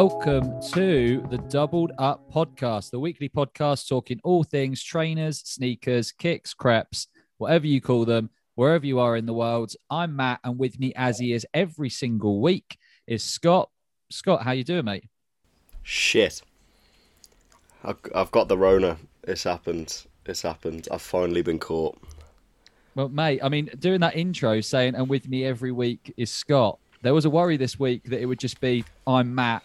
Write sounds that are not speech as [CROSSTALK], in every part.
Welcome to the Doubled Up Podcast, the weekly podcast talking all things trainers, sneakers, kicks, creps, whatever you call them, wherever you are in the world. I'm Matt, and with me, as he is every single week, is Scott. Scott, how you doing, mate? Shit. I've, I've got the Rona. It's happened. It's happened. I've finally been caught. Well, mate, I mean, doing that intro saying, and with me every week is Scott. There was a worry this week that it would just be, I'm Matt,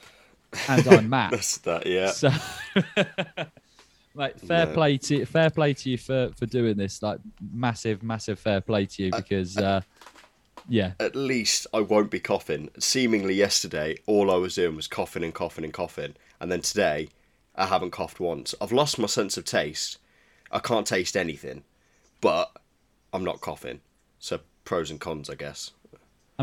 and I'm [LAUGHS] Matt. That's that, yeah. So, [LAUGHS] mate, fair No. play to fair play to you for for doing this. Like, massive, massive fair play to you because, uh, yeah, At least I won't be coughing. Seemingly yesterday, all I was doing was coughing and coughing and coughing. And then today, I haven't coughed once. I've lost my sense of taste. I can't taste anything. But I'm not coughing. So pros and cons, I guess.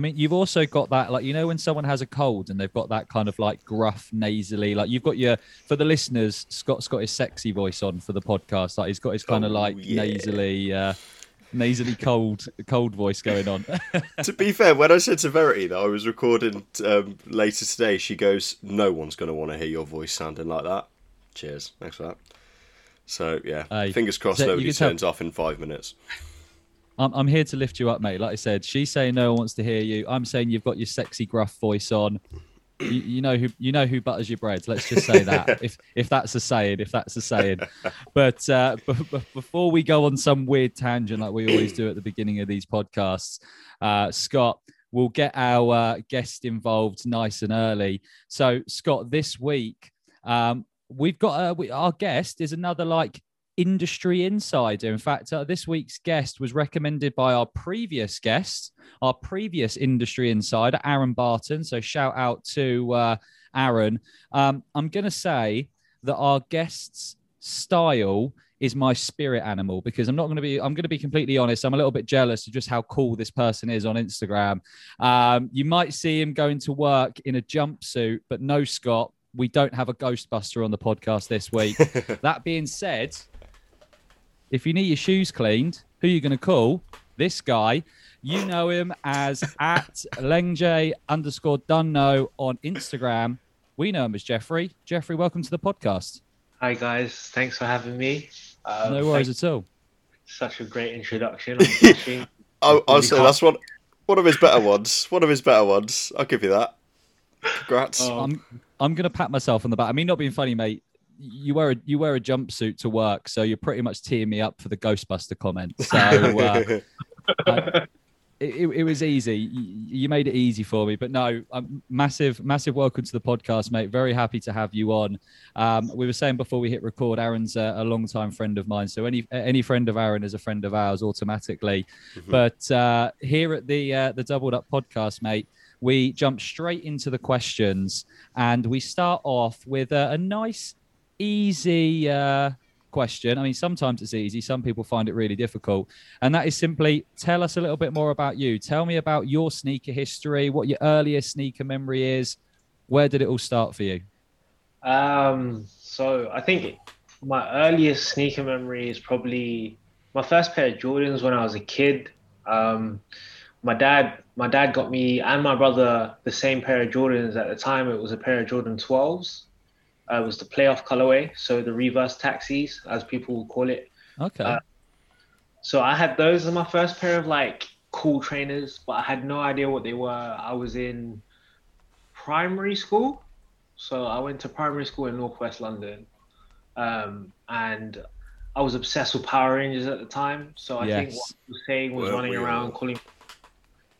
I mean, you've also got that, like, you know, when someone has a cold and they've got that kind of like gruff, nasally, like you've got your, for the listeners, Scott's got his sexy voice on for the podcast. Like, he's got his kind of Oh, like yeah. nasally, uh, nasally cold, cold voice going on. [LAUGHS] to be fair, when I said to Verity that I was recording um, later today, she goes, "No one's going to want to hear your voice sounding like that." Cheers, thanks for that. So yeah, Hey, fingers crossed so nobody can tell- turns off in five minutes. I'm, I'm here to lift you up, mate. Like I said, she's saying no one wants to hear you. I'm saying you've got your sexy gruff voice on. You, you know who you know who butters your bread. Let's just say that [LAUGHS] if if that's a saying, if that's a saying. But uh, [LAUGHS] b- b- before we go on some weird tangent like we always do at the beginning of these podcasts, uh, Scott, we'll get our uh, guest involved nice and early. So Scott, this week um, we've got uh, we, our guest is another like industry insider. In fact, uh, this week's guest was recommended by our previous guest, our previous industry insider, Aaron Barton. So shout out to uh, Aaron. Um, I'm going to say that our guest's style is my spirit animal because I'm not going to be I'm going to be completely honest I'm a little bit jealous of just how cool this person is on Instagram um, you might see him going to work in a jumpsuit but no Scott we don't have a Ghostbuster on the podcast this week [LAUGHS] that being said if you need your shoes cleaned, who are you going to call? This guy. You know him as [LAUGHS] at Lengj underscore Dunno on Instagram. We know him as Jeffrey. Jeffrey, welcome to the podcast. Hi guys, thanks for having me. Um, no worries thank- at all. Such a great introduction. I'm blushing. [LAUGHS] Oh, I'll Really say that's one one of his better ones. One of his better ones. I'll give you that. Congrats. Oh, I'm I'm gonna pat myself on the back. I mean, not being funny, mate. You wear a you wear a jumpsuit to work, so you're pretty much teeing me up for the Ghostbuster comment. So uh, [LAUGHS] I- it, it, was easy. You, made it easy for me. But no, um, massive, massive welcome to the podcast, mate. Very happy to have you on. Um, we were saying before we hit record, Aaron's a, a long-time friend of mine. So any any friend of Aaron is a friend of ours automatically. But uh, here at the uh, the Doubled Up podcast, mate, we jump straight into the questions, and we start off with a, a nice, easy. Uh, question. I mean, sometimes it's easy. Some people find it really difficult. And that is simply tell us a little bit more about you. Tell me about your sneaker history, what your earliest sneaker memory is. Where did it all start for you? um, so I think my earliest sneaker memory is probably my first pair of Jordans when I was a kid. Um, my dad, my dad got me and my brother the same pair of Jordans at the time. It was a pair of Jordan 12s. Uh, it was the playoff colorway, so the reverse taxis, as people will call it. Okay. Uh, So I had those as my first pair of like cool trainers, but I had no idea what they were. I was in primary school, so I went to primary school in northwest London, um, and I was obsessed with Power Rangers at the time. So I think what Yes. I was saying was Weren't running we around all? calling.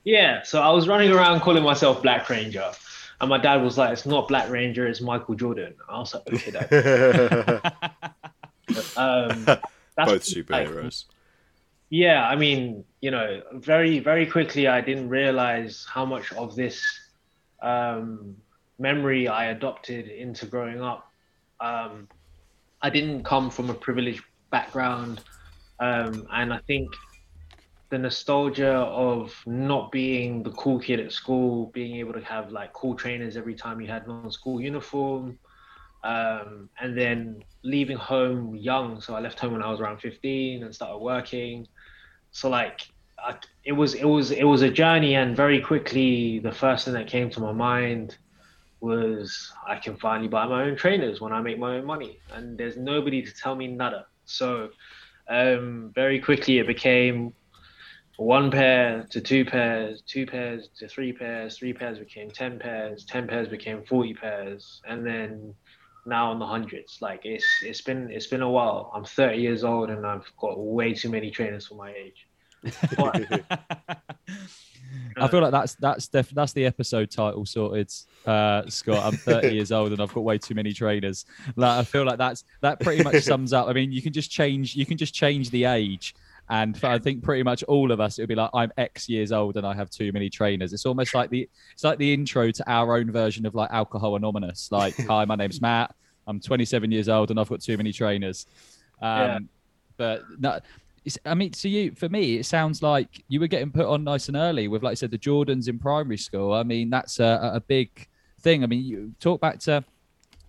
Yeah, so I was running around calling myself Black Ranger, and my dad was like, "It's not Black Ranger, it's Michael Jordan." I was like, "Okay, dad." [LAUGHS] Um, that's Both like, superheroes. yeah, I mean, you know, very, very quickly, I didn't realize how much of this um, memory I adopted into growing up. Um, I didn't come from a privileged background, um, and I think the nostalgia of not being the cool kid at school, being able to have like cool trainers every time you had non-school uniform, um, and then leaving home young. So I left home when I was around 15 and started working. So like, I, it was it was it was a journey, and very quickly the first thing that came to my mind was I can finally buy my own trainers when I make my own money, and there's nobody to tell me nada. So um, very quickly it became one pair to two pairs, two pairs to three pairs, three pairs became 10 pairs, 10 pairs became 40 pairs, and then now in the hundreds. Like it's it's been it's been a while. I'm 30 years old and I've got way too many trainers for my age. But, [LAUGHS] I feel like that's that's def- that's the episode title sorted, uh, Scott. I'm 30 [LAUGHS] years old and I've got way too many trainers. Like I feel like that's that pretty much [LAUGHS] sums up. I mean, you can just change you can just change the age, and for, I think pretty much all of us it would be like I'm X years old and I have too many trainers. It's almost like the it's like the intro to our own version of like Alcohol Anonymous. Like, [LAUGHS] hi, my name's Matt. I'm 27 years old and I've got too many trainers. Um, Yeah. But no, it's, I mean, to you, for me, it sounds like you were getting put on nice and early with, like I said, the Jordans in primary school. I mean, that's a, a big thing. I mean, you talk back to,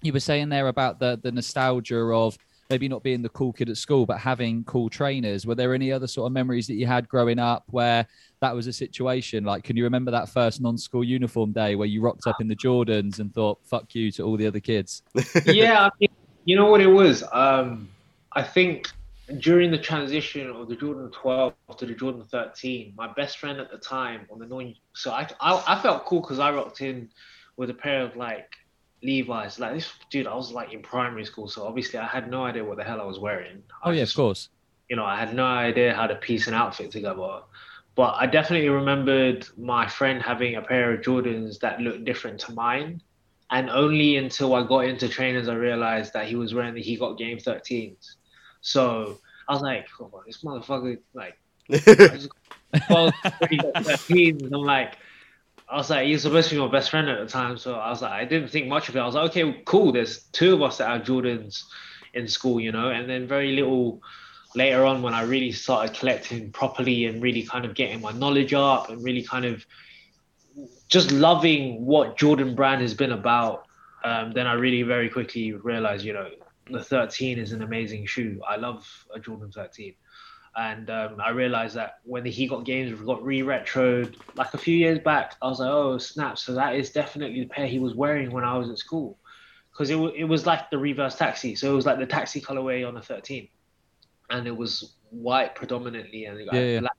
you were saying there about the the nostalgia of maybe not being the cool kid at school, but having cool trainers. Were there any other sort of memories that you had growing up where that was a situation? Like, can you remember that first non-school uniform day where you rocked up in the Jordans and thought "fuck you" to all the other kids? [LAUGHS] yeah, I mean, you know what it was. Um, I think during the transition of the Jordan 12 to the Jordan 13, my best friend at the time on the non, so I I, I felt cool because I rocked in with a pair of like Levi's. Like this dude, I was like in primary school, so obviously I had no idea what the hell I was wearing. I Oh yeah, of course. you know, I had no idea how to piece an outfit together. But I definitely remembered my friend having a pair of Jordans that looked different to mine. And only until I got into trainers, I realized that he was wearing the He Got Game 13s. So I was like, oh, this motherfucker, like, well, 13s. And I'm like, I was like, he's supposed to be my best friend at the time. So I was like, I didn't think much of it. I was like, okay, cool. There's two of us that have Jordans in school, you know, and then very little later on when I really started collecting properly and really kind of getting my knowledge up and really kind of just loving what Jordan Brand has been about, um, then I really very quickly realized, you know, the 13 is an amazing shoe. I love a Jordan 13. And um, I realized that when the He Got Games got re-retroed like a few years back, I was like, oh, snap. So that is definitely the pair he was wearing when I was at school. Because it, w- it was like the reverse taxi. So it was like the taxi colorway on the 13 and it was white predominantly and it got Yeah, yeah. black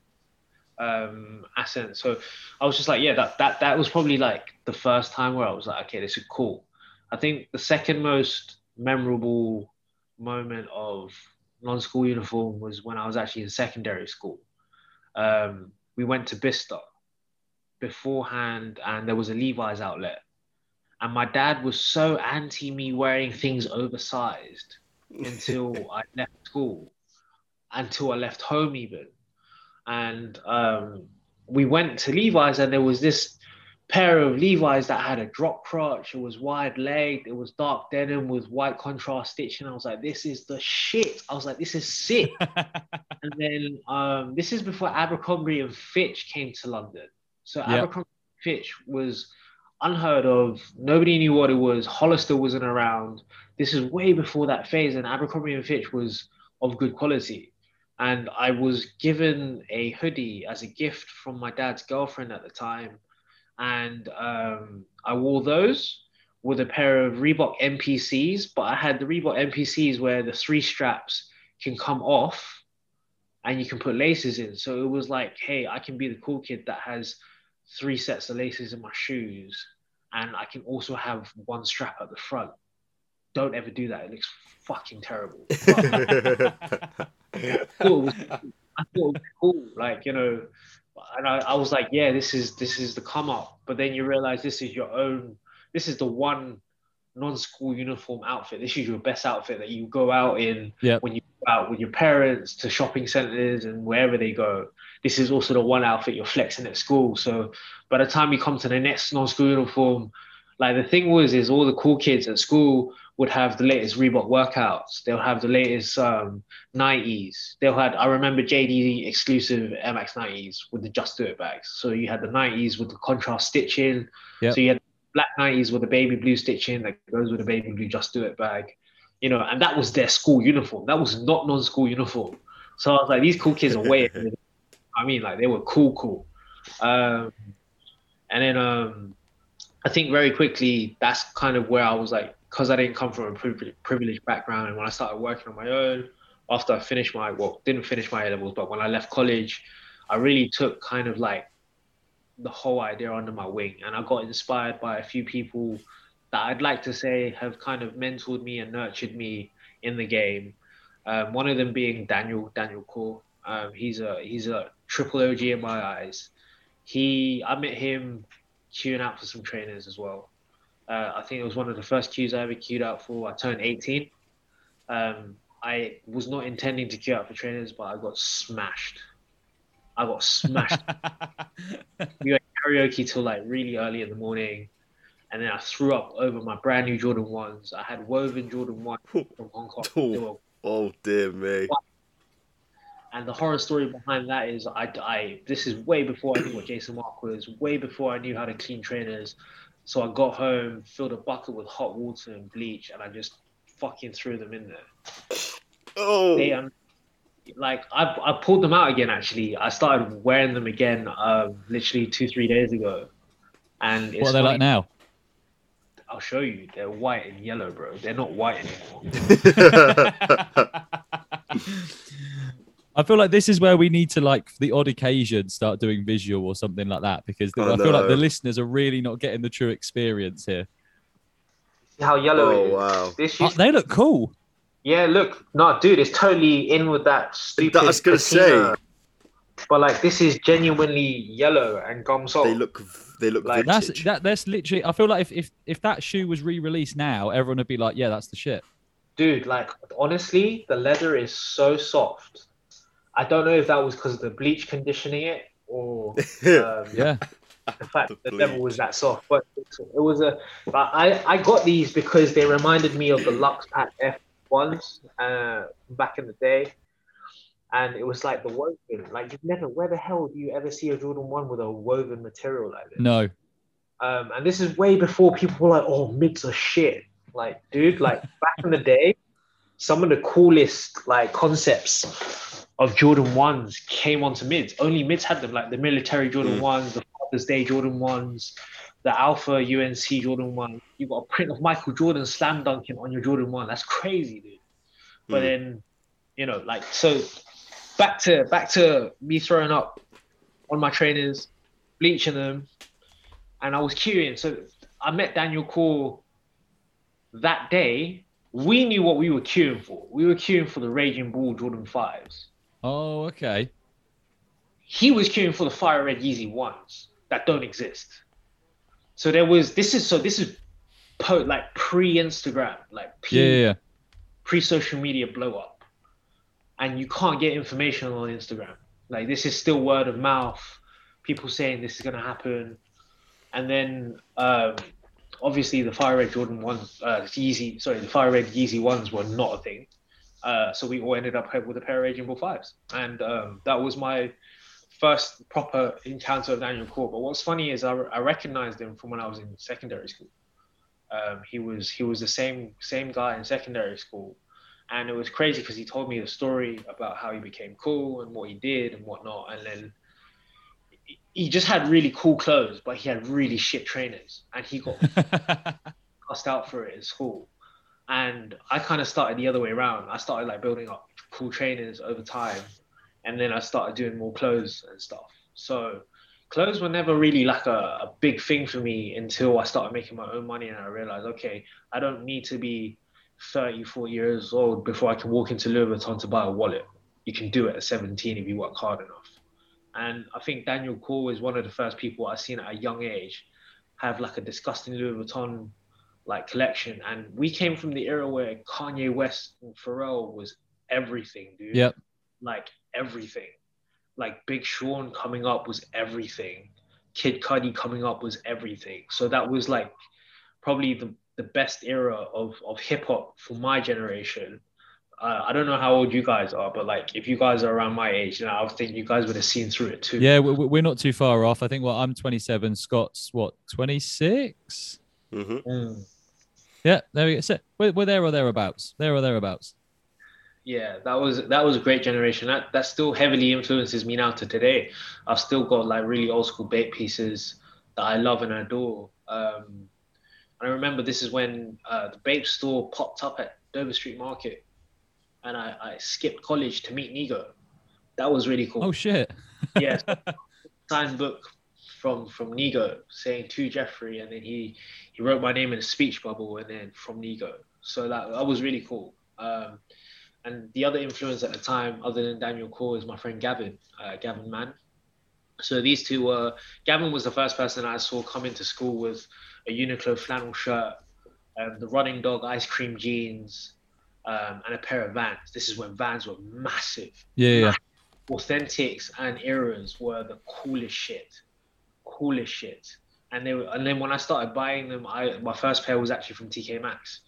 um accent so i was just like yeah that that that was probably like the first time where i was like okay this is cool i think the second most memorable moment of non-school uniform was when i was actually in secondary school um we went to bicester beforehand and there was a levi's outlet and my dad was so anti me wearing things oversized [LAUGHS] until I left school, until I left home even. And um, we went to Levi's, and there was this pair of Levi's that had a drop crotch. It was wide legged. It was dark denim with white contrast stitching. I was like, this is the shit. I was like, this is sick. [LAUGHS] and then um, this is before Abercrombie and Fitch came to London. So Yeah. Abercrombie and Fitch was unheard of. Nobody knew what it was. Hollister wasn't around. This is way before that phase, and Abercrombie and Fitch was of good quality. And I was given a hoodie as a gift from my dad's girlfriend at the time, and um, I wore those with a pair of Reebok NPCs. But I had the Reebok NPCs where the three straps can come off, and you can put laces in. So it was like, hey, I can be the cool kid that has three sets of laces in my shoes, and I can also have one strap at the front. Don't ever do that. It looks fucking terrible. [LAUGHS] I thought it was, I thought it was cool. Like, you know, and I, I was like, yeah, this is this is the come up. But then you realize this is your own, this is the one non-school uniform outfit. This is your best outfit that you go out in Yep. when you go out with your parents to shopping centers and wherever they go. This is also the one outfit you're flexing at school. So by the time you come to the next non-school uniform, like the thing was is all the cool kids at school would have the latest Reebok workouts. They'll have the latest um, 90s. They'll had I remember JD exclusive MX 90s with the Just Do It bags. So you had the 90s with the contrast stitching. Yep. So you had black 90s with the baby blue stitching that goes with the baby blue Just Do It bag. You know, and that was their school uniform. That was not non-school uniform. So I was like, these cool kids are way. [LAUGHS] I mean, like they were cool, cool. Um, and then um, I think very quickly that's kind of where I was like, because I didn't come from a privileged background, and when I started working on my own after I finished my well, didn't finish my A levels, but when I left college, I really took kind of like the whole idea under my wing, and I got inspired by a few people that I'd like to say have kind of mentored me and nurtured me in the game. Um, one of them being Daniel Daniel Core. Um, he's a he's a triple OG in my eyes. He I met him queuing out for some trainers as well. Uh, I think it was one of the first queues I ever queued out for. I turned 18. Um, I was not intending to queue out for trainers, but I got smashed. I got smashed. [LAUGHS] we went karaoke till like really early in the morning, and then I threw up over my brand new Jordan ones. I had woven Jordan one from Hong Kong. Oh, oh dear me! And the horror story behind that is, I, I this is way before I knew what Jason Markk was, way before I knew how to clean trainers. So I got home, filled a bucket with hot water and bleach, and I just fucking threw them in there. Oh. They, um, like I, I pulled them out again. Actually, I started wearing them again, um, literally two three days ago. And what are they funny. like now? I'll show you. They're white and yellow, bro. They're not white anymore. [LAUGHS] [LAUGHS] I feel like this is where we need to, like, for the odd occasion, start doing visual or something like that because oh, I feel like the listeners are really not getting the true experience here. See how yellow oh, it is. Wow. This oh, they look cool. Yeah, look, no, dude, it's totally in with that stupid. That I was gonna say. But like, this is genuinely yellow and gum salt. They look, they look like vintage. that's that. That's literally. I feel like if if if that shoe was re-released now, everyone would be like, yeah, that's the shit. Dude, like honestly, the leather is so soft. I don't know if that was because of the bleach conditioning it or [LAUGHS] um, yeah, the fact the, the leather was that soft. But it was a. But I I got these because they reminded me of the Lux Pack F ones uh, back in the day. And it was like the woven, like you've never, where the hell do you ever see a Jordan 1 with a woven material like this? No. Um, and this is way before people were like, oh, mids are shit. Like, dude, like back in the day, some of the coolest like concepts of Jordan 1s came onto mids. Only mids had them, like the military Jordan mm. 1s, the Father's Day Jordan 1s, the Alpha UNC Jordan 1. You got a print of Michael Jordan slam dunking on your Jordan 1. That's crazy, dude. But mm. then, you know, like so back to back to me throwing up on my trainers, bleaching them, and I was queuing. So I met Daniel Core that day. We knew what we were queuing for. We were queuing for the Raging Bull Jordan 5s. Oh, okay. He was queuing for the Fire Red Yeezy ones that don't exist. So there was this is so this is po- like pre Instagram, like pre, yeah, yeah, yeah. pre social media blow up, and you can't get information on Instagram. Like this is still word of mouth, people saying this is gonna happen, and then um, obviously the fire red Jordan ones, uh, Yeezy, sorry, the fire red Yeezy ones were not a thing. Uh, so we all ended up with a pair of Raging Bull fives, and um, that was my first proper encounter with Daniel Core. But what's funny is I, I recognized him from when I was in secondary school. Um, he was he was the same same guy in secondary school, and it was crazy because he told me the story about how he became cool and what he did and whatnot. And then he just had really cool clothes, but he had really shit trainers, and he got [LAUGHS] cast out for it in school. And I kind of started the other way around. I started like building up cool trainers over time, and then I started doing more clothes and stuff. So clothes were never really like a, a big thing for me until I started making my own money and I realized, okay, I don't need to be 34 years old before I can walk into Louis Vuitton to buy a wallet. You can do it at 17 if you work hard enough. And I think Daniel Core is one of the first people I've seen at a young age have like a disgusting Louis Vuitton like collection. And we came from the era where Kanye West and Pharrell was everything, dude. Yep. Like everything. Like Big Sean coming up was everything. Kid Cudi coming up was everything. So that was like probably the, the best era of, of hip hop for my generation. Uh, I don't know how old you guys are, but like if you guys are around my age, you know, I think you guys would have seen through it too. Yeah, we're not too far off. I think well, I'm 27. Scott's what 26. Mm-hmm. Mm. Yeah, there we go. So we're, we're there or thereabouts. There or thereabouts yeah that was that was a great generation that that still heavily influences me now to today i've still got like really old school Bape pieces that i love and adore Um, and I remember this is when uh, the Bape store popped up at Dover Street Market, and I, I skipped college to meet Nigo. That was really cool. Oh shit! yes, [LAUGHS] signed book from from Nigo saying to Jeffrey, and then he he wrote my name in a speech bubble, and then from Nigo. So that that was really cool. Um, and the other influence at the time, other than Daniel Core, is my friend Gavin, uh, Gavin Mann. So these two were. Gavin was the first person I saw come into school with a Uniqlo flannel shirt, um, the Running Dog ice cream jeans, um, and a pair of Vans. This is when Vans were massive. Yeah, massive. yeah. Authentics and eras were the coolest shit, coolest shit. And they were, and then when I started buying them, I my first pair was actually from TK Maxx.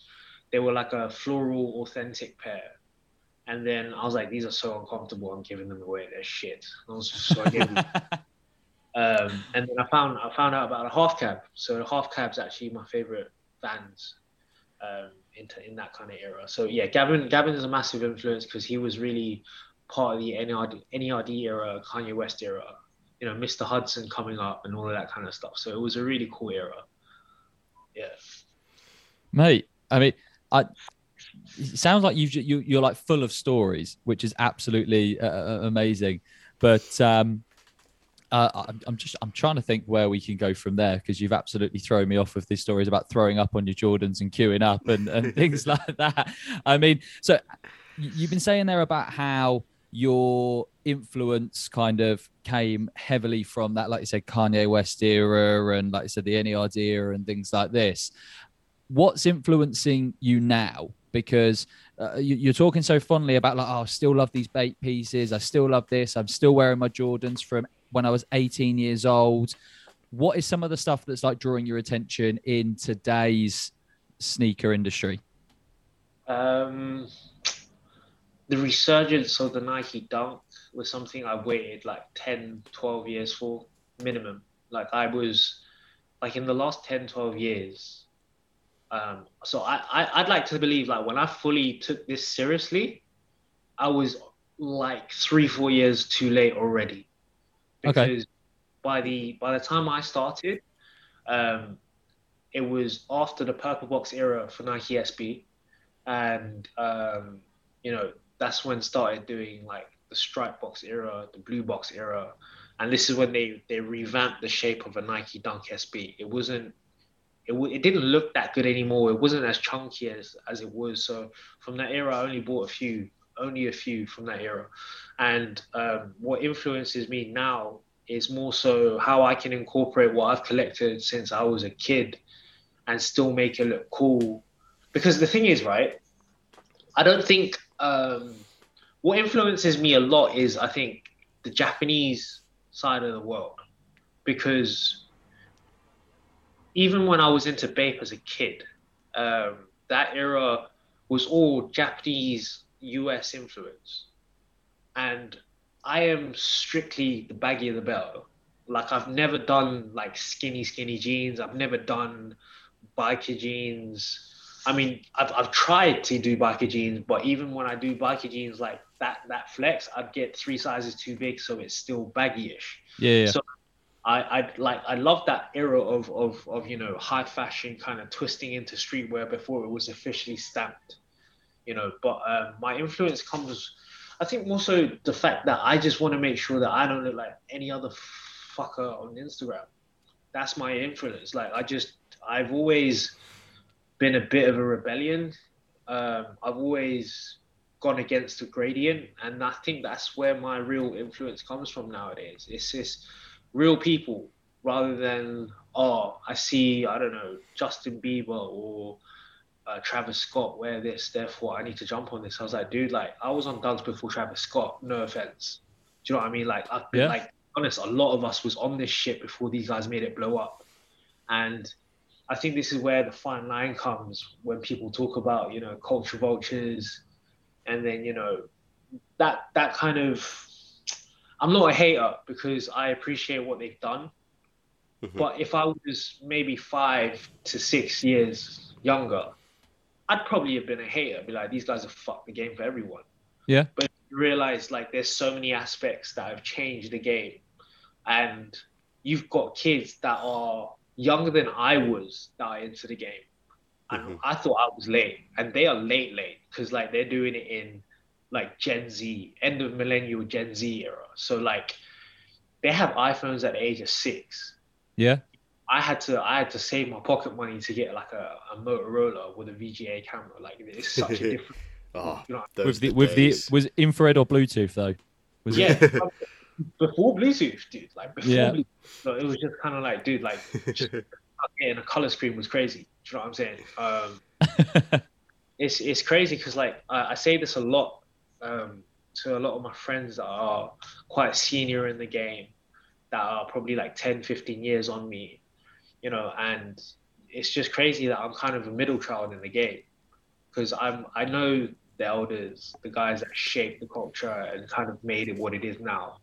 They were like a floral authentic pair. And then I was like, these are so uncomfortable. I'm giving them away. They're shit. And I was just, so I gave them. [LAUGHS] Um, and then I found I found out about a half cab. So the half cab's actually my favorite Vans um, into in that kind of era. So yeah, Gavin Gavin is a massive influence because he was really part of the NERD, NERD era, Kanye West era. You know, Mr. Hudson coming up and all of that kind of stuff. So it was a really cool era. Yeah, mate. I mean, I. It sounds like you've you, you're like full of stories, which is absolutely uh, uh amazing. But um, uh, I'm just I'm trying to think where we can go from there because you've absolutely thrown me off with these stories about throwing up on your Jordans and queuing up and, and [LAUGHS] things like that. I mean, so you've been saying there about how your influence kind of came heavily from that, like you said, Kanye West era and like you said, the NERD era and things like this. What's influencing you now? Because uh, you, are talking so fondly about like, oh, I still love these Bape pieces. I still love this. I'm still wearing my Jordans from when I was 18 years old. What is some of the stuff that's like drawing your attention in today's sneaker industry? Um, the resurgence of the Nike Dunk was something I waited like 10, 12 years for minimum. Like I was like in the last 10, 12 years. Um, so I, I, I'd like to believe like when I fully took this seriously, I was like three, four years too late already because okay. by the by the time I started, um, it was after the purple box era for Nike SB, and um, you know that's when started doing like the stripe box era, the blue box era, and this is when they they revamped the shape of a Nike Dunk SB. It wasn't. It, it didn't look that good anymore. It wasn't as chunky as, as it was. So from that era, I only bought a few only a few from that era. And um, what influences me now is more so how I can incorporate what I've collected since I was a kid and still make it look cool. Because the thing is, right, I don't think um, what influences me a lot is, I think, the Japanese side of the world. Because even when I was into Bape as a kid, um, that era was all Japanese US influence. And I am strictly the baggy of the belt. Like I've never done like skinny, skinny jeans. I've never done biker jeans. I mean, I've, I've tried to do biker jeans, but even when I do biker jeans like that, that flex, I'd get three sizes too big, so it's still baggy-ish. Yeah. yeah. So I, I like I love that era of, of of you know high fashion kind of twisting into streetwear before it was officially stamped, you know. But um, my influence comes I think more so the fact that I just want to make sure that I don't look like any other fucker on Instagram. That's my influence. Like I just I've always been a bit of a rebellion. Um, I've always gone against the gradient, and I think that's where my real influence comes from nowadays. It's just real people rather than oh I see I don't know Justin Bieber or uh, Travis Scott wear this, therefore I need to jump on this. I was like, dude, like I was on Dunks before Travis Scott. No offense. Do you know what I mean? Like I've been yeah. like honest, a lot of us was on this shit before these guys made it blow up. And I think this is where the fine line comes when people talk about, you know, culture vultures and then, you know, that that kind of I'm not a hater because I appreciate what they've done. Mm-hmm. But if I was maybe five to six years younger, I'd probably have been a hater, be like, these guys have fucked the game for everyone. Yeah. But you realize like there's so many aspects that have changed the game. And you've got kids that are younger than I was that are into the game. And Mhm. I thought I was late, and they are late, late because like they're doing it in like Gen Z, end of millennial Gen Z era. So like they have iPhones at the age of six. Yeah. I had to I had to save my pocket money to get like a, a Motorola with a VGA camera. Like it's such a [LAUGHS] different. Oh, you know, with the, the with days. the was infrared or Bluetooth though? Was yeah, it? [LAUGHS] before Bluetooth, dude. Like before Yeah. Bluetooth, so it was just kind of like, dude, like just [LAUGHS] getting a color screen was crazy. Do you know what I'm saying? Um, [LAUGHS] it's it's crazy because like I, I say this a lot um, to a lot of my friends that are quite senior in the game that are probably like 10 15 years on me you know and it's just crazy that i'm kind of a middle child in the game because i'm i know the elders the guys that shaped the culture and kind of made it what it is now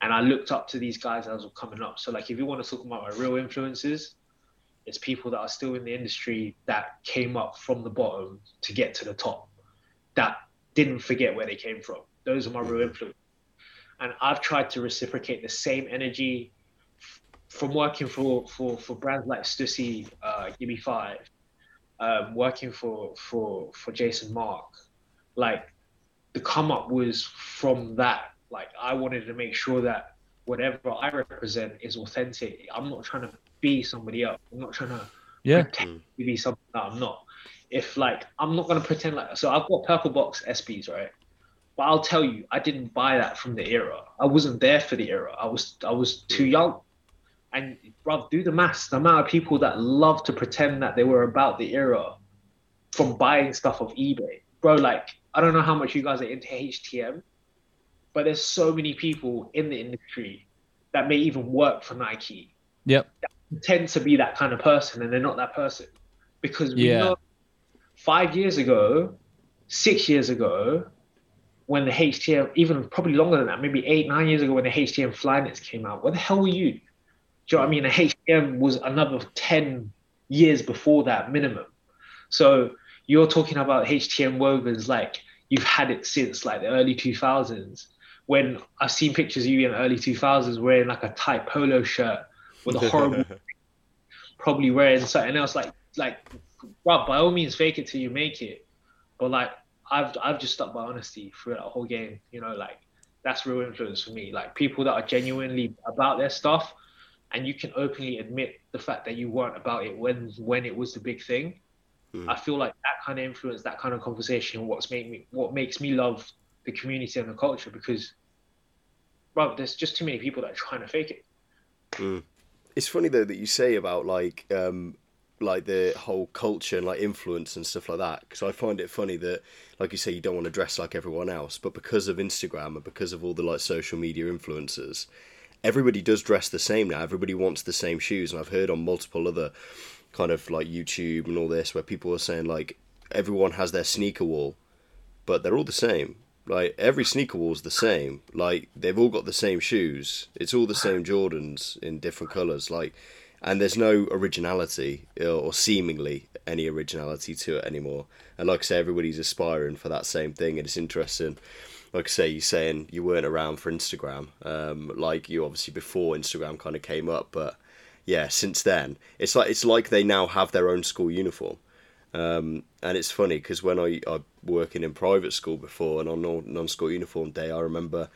and i looked up to these guys as were coming up so like if you want to talk about my real influences it's people that are still in the industry that came up from the bottom to get to the top that didn't forget where they came from. Those are my real influence. and i've tried to reciprocate the same energy from working for for for brands like stussy uh give me five um working for for for Jason Markk. Like the come up was from that. Like i wanted to make sure that whatever i represent is authentic. I'm not trying to be somebody else i'm not trying to yeah. pretend hmm. to be something that I'm not. If like I'm not gonna pretend like so I've got purple box SBs, right? But I'll tell you, I didn't buy that from the era. I wasn't there for the era. I was I was too hmm. young. And bruv, do the maths. The amount of people that love to pretend that they were about the era from buying stuff off eBay. Bro, like I don't know how much you guys are into HTM, but there's so many people in the industry that may even work for Nike Yep. Tend to be that kind of person and they're not that person. Because we Yeah. know five years ago six years ago when the htm even probably longer than that maybe eight nine years ago when the htm flyknits came out what the hell were you? Do you know what i mean? The htm was another 10 years before that minimum. So you're talking about htm wovens like you've had it since like the early 2000s when i've seen pictures of you in the early 2000s wearing like a tight polo shirt with a [LAUGHS] horrible probably wearing something else. Like like well by all means fake it till you make it. But like i've i've just stuck by honesty through that whole game you know like that's real influence for me. Like people that are genuinely about their stuff and you can openly admit the fact that you weren't about it when when it was the big thing. Hmm. i feel like that kind of influence that kind of conversation what's made me what makes me love the community and the culture because bro there's just too many people that are trying to fake it It's funny though that you say about like um like the whole culture and like influence and stuff like that because I find it funny that like you say you don't want to dress like everyone else but because of Instagram and because of all the like social media influencers everybody does dress the same now. Everybody wants the same shoes and I've heard on multiple other kind of like YouTube and all this where people are saying like everyone has their sneaker wall but they're all the same like every sneaker wall is the same. Like they've all got the same shoes. It's all the same jordans in different colors like and there's no originality uh, or seemingly any originality to it anymore. And like i say everybody's aspiring for that same thing and it's interesting. Like I say you're saying you weren't around for instagram. Um like you obviously before instagram kind of came up but yeah since then. It's like it's like they now have their own school uniform. Um, and it's funny because when I I working in private school before and on non- non-school uniform day, I remember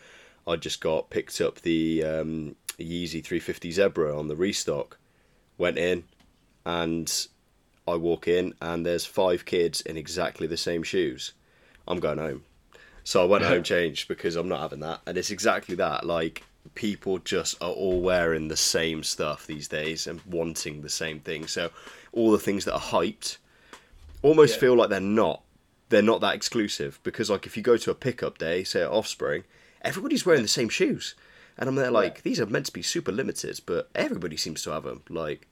I just got picked up the um, Yeezy 350 Zebra on the restock, went in, and I walk in and there's five kids in exactly the same shoes. I'm going home. So I went home changed because I'm not having that. And it's exactly that. Like people just are all wearing the same stuff these days and wanting the same thing. So all the things that are hyped almost Yeah. feel like they're not they're not that exclusive because like if you go to a pickup day, say at Offspring, everybody's wearing the same shoes. And I'm there like these are meant to be super limited, but everybody seems to have them. Like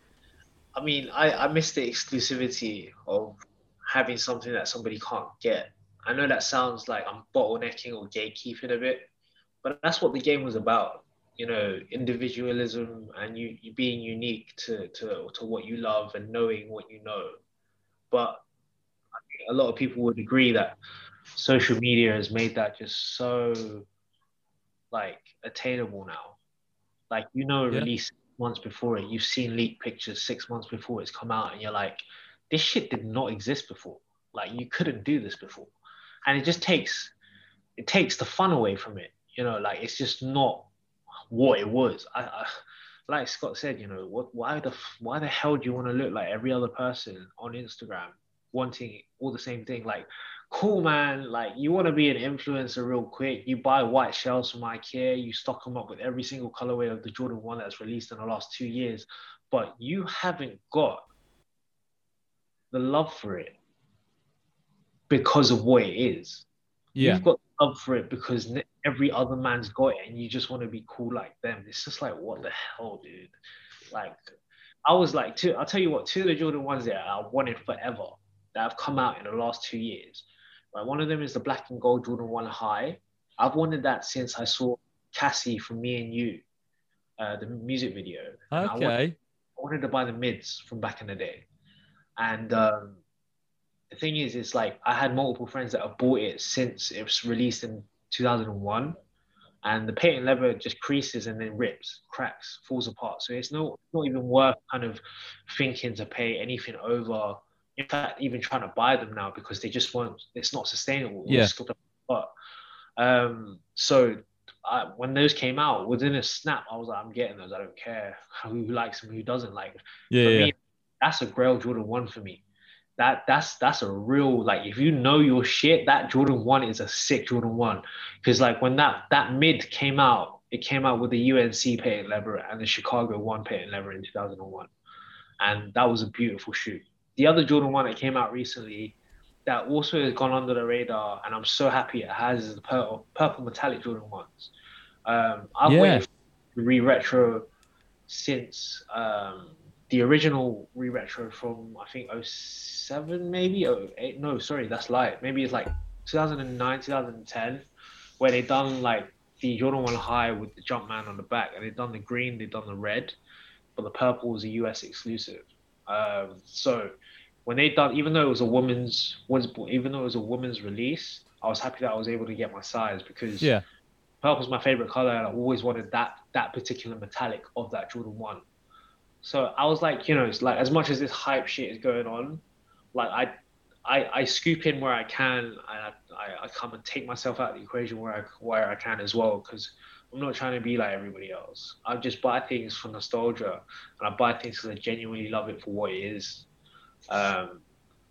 I mean, I, I miss the exclusivity of having something that somebody can't get. I know that sounds like I'm bottlenecking or gatekeeping a bit, but that's what the game was about. You know, individualism and you, you being unique to, to, to what you love and knowing what you know. But a lot of people would agree that social media has made that just so like attainable now. Like you know, a Yeah. release months before it. You've seen leaked pictures six months before it's come out, and you're like, this shit did not exist before. Like you couldn't do this before, and it just takes it takes the fun away from it. You know, like it's just not what it was. I, I like Scott said, you know, what why the why the hell do you want to look like every other person on Instagram, wanting all the same thing? Like, cool man, like you want to be an influencer real quick. You buy white shells from IKEA, you stock them up with every single colorway of the Jordan One that's released in the last two years, but you haven't got the love for it because of what it is. Yeah. You've got love for it because every other man's got it and you just want to be cool like them. It's just like, what the hell, dude? Like, I was like, two, I'll tell you what, two of the Jordan ones that I wanted forever that have come out in the last two years. Right? One of them is the black and gold Jordan 1 High. I've wanted that since I saw Cassie from Me and You, uh, the music video. Okay. I wanted, I wanted to buy the mids from back in the day. And um, the thing is, it's like I had multiple friends that have bought it since it was released in 2001, and the patent leather just creases and then rips, cracks, falls apart. So it's not not even worth kind of thinking to pay anything over. In fact, even trying to buy them now because they just won't. It's not sustainable. Yeah. But um, so I, when those came out, within a snap, I was like, I'm getting those. I don't care [LAUGHS] who likes them, who doesn't like. Them. Yeah. For yeah. me, that's a Grail Jordan One for me. That that's that's a real like if you know your shit, that Jordan One is a sick Jordan One. Because like when that that mid came out, it came out with the UNC patent leather and the Chicago One patent leather in 2001, and that was a beautiful shoe. The other Jordan One that came out recently, that also has gone under the radar, and I'm so happy it has is the purple, purple metallic Jordan ones. Um, I've Yeah. waited for re retro since um, the original re retro from I think 07 maybe oh eight no sorry that's light maybe it's like 2009 2010 where they done like the Jordan one high with the Jumpman on the back and they done the green they done the red but the purple was a US exclusive um, so when they done even though it was a woman's was even though it was a woman's release I was happy that I was able to get my size because Yeah. purple's my favorite color and I always wanted that that particular metallic of that Jordan one so I was like, you know, it's like as much as this hype shit is going on, like I, I, I scoop in where I can, and I, I, I come and take myself out of the equation where I where I can as well, because I'm not trying to be like everybody else. I just buy things for nostalgia, and I buy things because I genuinely love it for what it is. Um,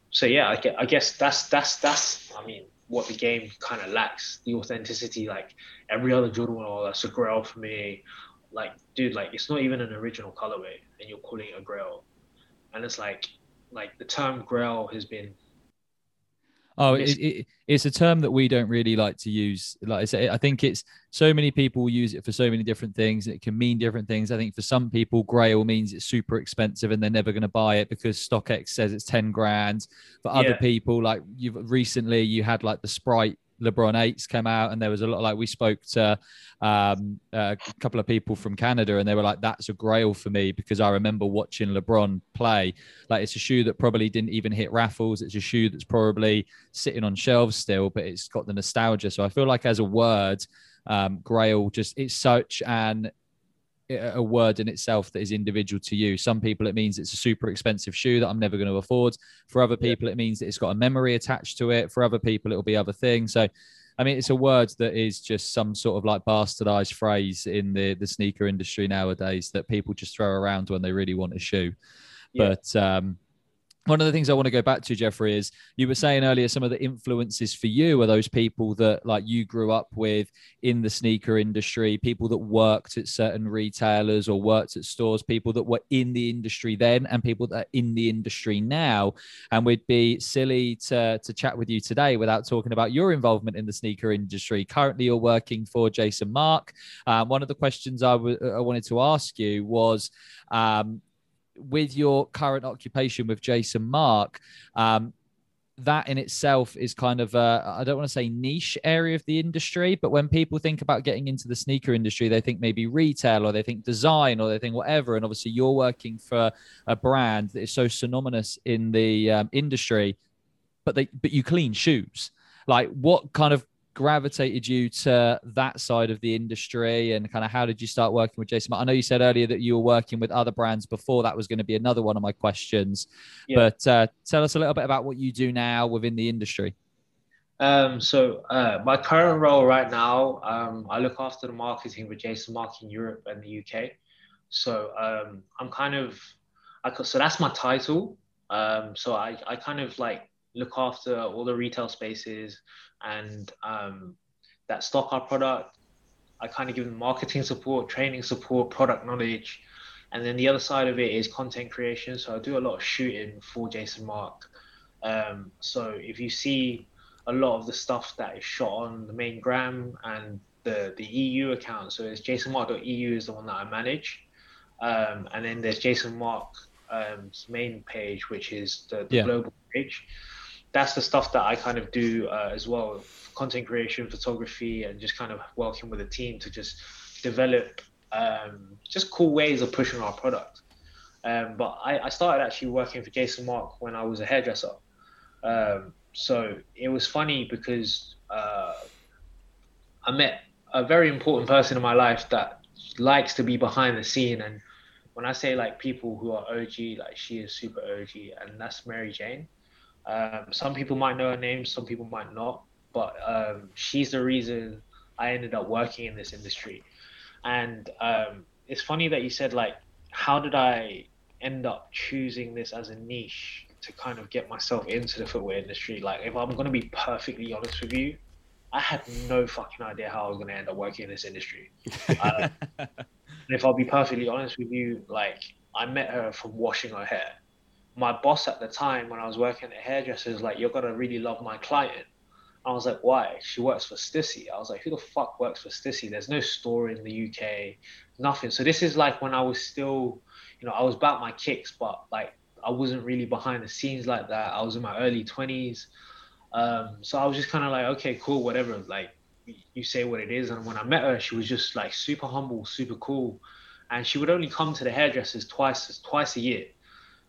so yeah, I, gue- I guess that's that's that's I mean what the game kind of lacks the authenticity. Like every other Jordan or that's a grail for me. Like, dude, like it's not even an original colorway, and you're calling it a grail. And it's like, like the term grail has been Oh, Yes. it, it, it's a term that we don't really like to use. Like I say, I think it's so many people use it for so many different things. It can mean different things. I think for some people, Grail means it's super expensive and they're never going to buy it because StockX says it's 10 grand. For other Yeah. people, like you've recently, you had like the Sprite LeBron eights came out, and there was a lot like we spoke to um, a couple of people from Canada, and they were like, "That's a grail for me because I remember watching LeBron play. Like it's a shoe that probably didn't even hit raffles. It's a shoe that's probably sitting on shelves still, but it's got the nostalgia. So I feel like as a word, um, grail just it's such an a word in itself that is individual to you. Some people it means it's a super expensive shoe that I'm never going to afford. For other people, it means that it's got a memory attached to it. For other people, it'll be other things. So, I mean, it's a word that is just some sort of like bastardized phrase in the the sneaker industry nowadays that people just throw around when they really want a shoe. Yeah. But um, one of the things I want to go back to, Jeffrey, is you were saying earlier some of the influences for you are those people that like you grew up with in the sneaker industry, people that worked at certain retailers or worked at stores, people that were in the industry then and people that are in the industry now. And we'd be silly to, to chat with you today without talking about your involvement in the sneaker industry. Currently, you're working for Jason Markk. Um, one of the questions I w- I wanted to ask you was, um, with your current occupation with Jason Markk, um, that in itself is kind of a, I don't want to say niche area of the industry, but when people think about getting into the sneaker industry, they think maybe retail or they think design or they think whatever. And obviously, you're working for a brand that is so synonymous in the um, industry, but they but you clean shoes. Like, what kind of gravitated you to that side of the industry and kind of how did you start working with Jason? I know you said earlier that you were working with other brands before. That was going to be another one of my questions. Yeah. But uh, tell us a little bit about what you do now within the industry. Um, so uh, my current role right now, um, I look after the marketing with Jason Markk in Europe and the UK. So um, I'm kind of, I, so that's my title. Um, so I, I kind of like look after all the retail spaces and um, that stock our product. I kind of give them marketing support, training support, product knowledge. And then the other side of it is content creation. So I do a lot of shooting for Jason Markk. Um, so if you see a lot of the stuff that is shot on the main gram and the the EU account. So it's jasonmark.eu is the one that I manage, um, and then there's Jason Markk's um, main page, which is the, the yeah. global page. That's the stuff that I kind of do uh, as well, content creation, photography, and just kind of working with a team to just develop um, just cool ways of pushing our product. Um, but I, I, started actually working for Jason Markk when I was a hairdresser. Um, so it was funny because uh, I met a very important person in my life that likes to be behind the scene. And when I say like people who are OG, like she is super OG, and that's Mary Jane. Um, some people might know her name, some people might not, but um, she's the reason I ended up working in this industry. And um, it's funny that you said like, how did I end up choosing this as a niche? to kind of get myself into the footwear industry. Like, if I'm going to be perfectly honest with you, I had no fucking idea how I was going to end up working in this industry. [LAUGHS] Uh, if I'll be perfectly honest with you, like, I met her from washing her hair. My boss at the time, when I was working at hairdressers like, "You're gonna really love my client." I was like, "Why?" She works for Stussy. I was like, "Who the fuck works for Stussy?" There's no store in the UK, nothing. So this is like when I was still, you know, I was about my kicks, but like I wasn't really behind the scenes like that. I was in my early 20s. Um, so I was just kind of like, okay, cool, whatever. Like, you say what it is. And when I met her, she was just like super humble, super cool. And she would only come to the hairdressers twice, twice a year.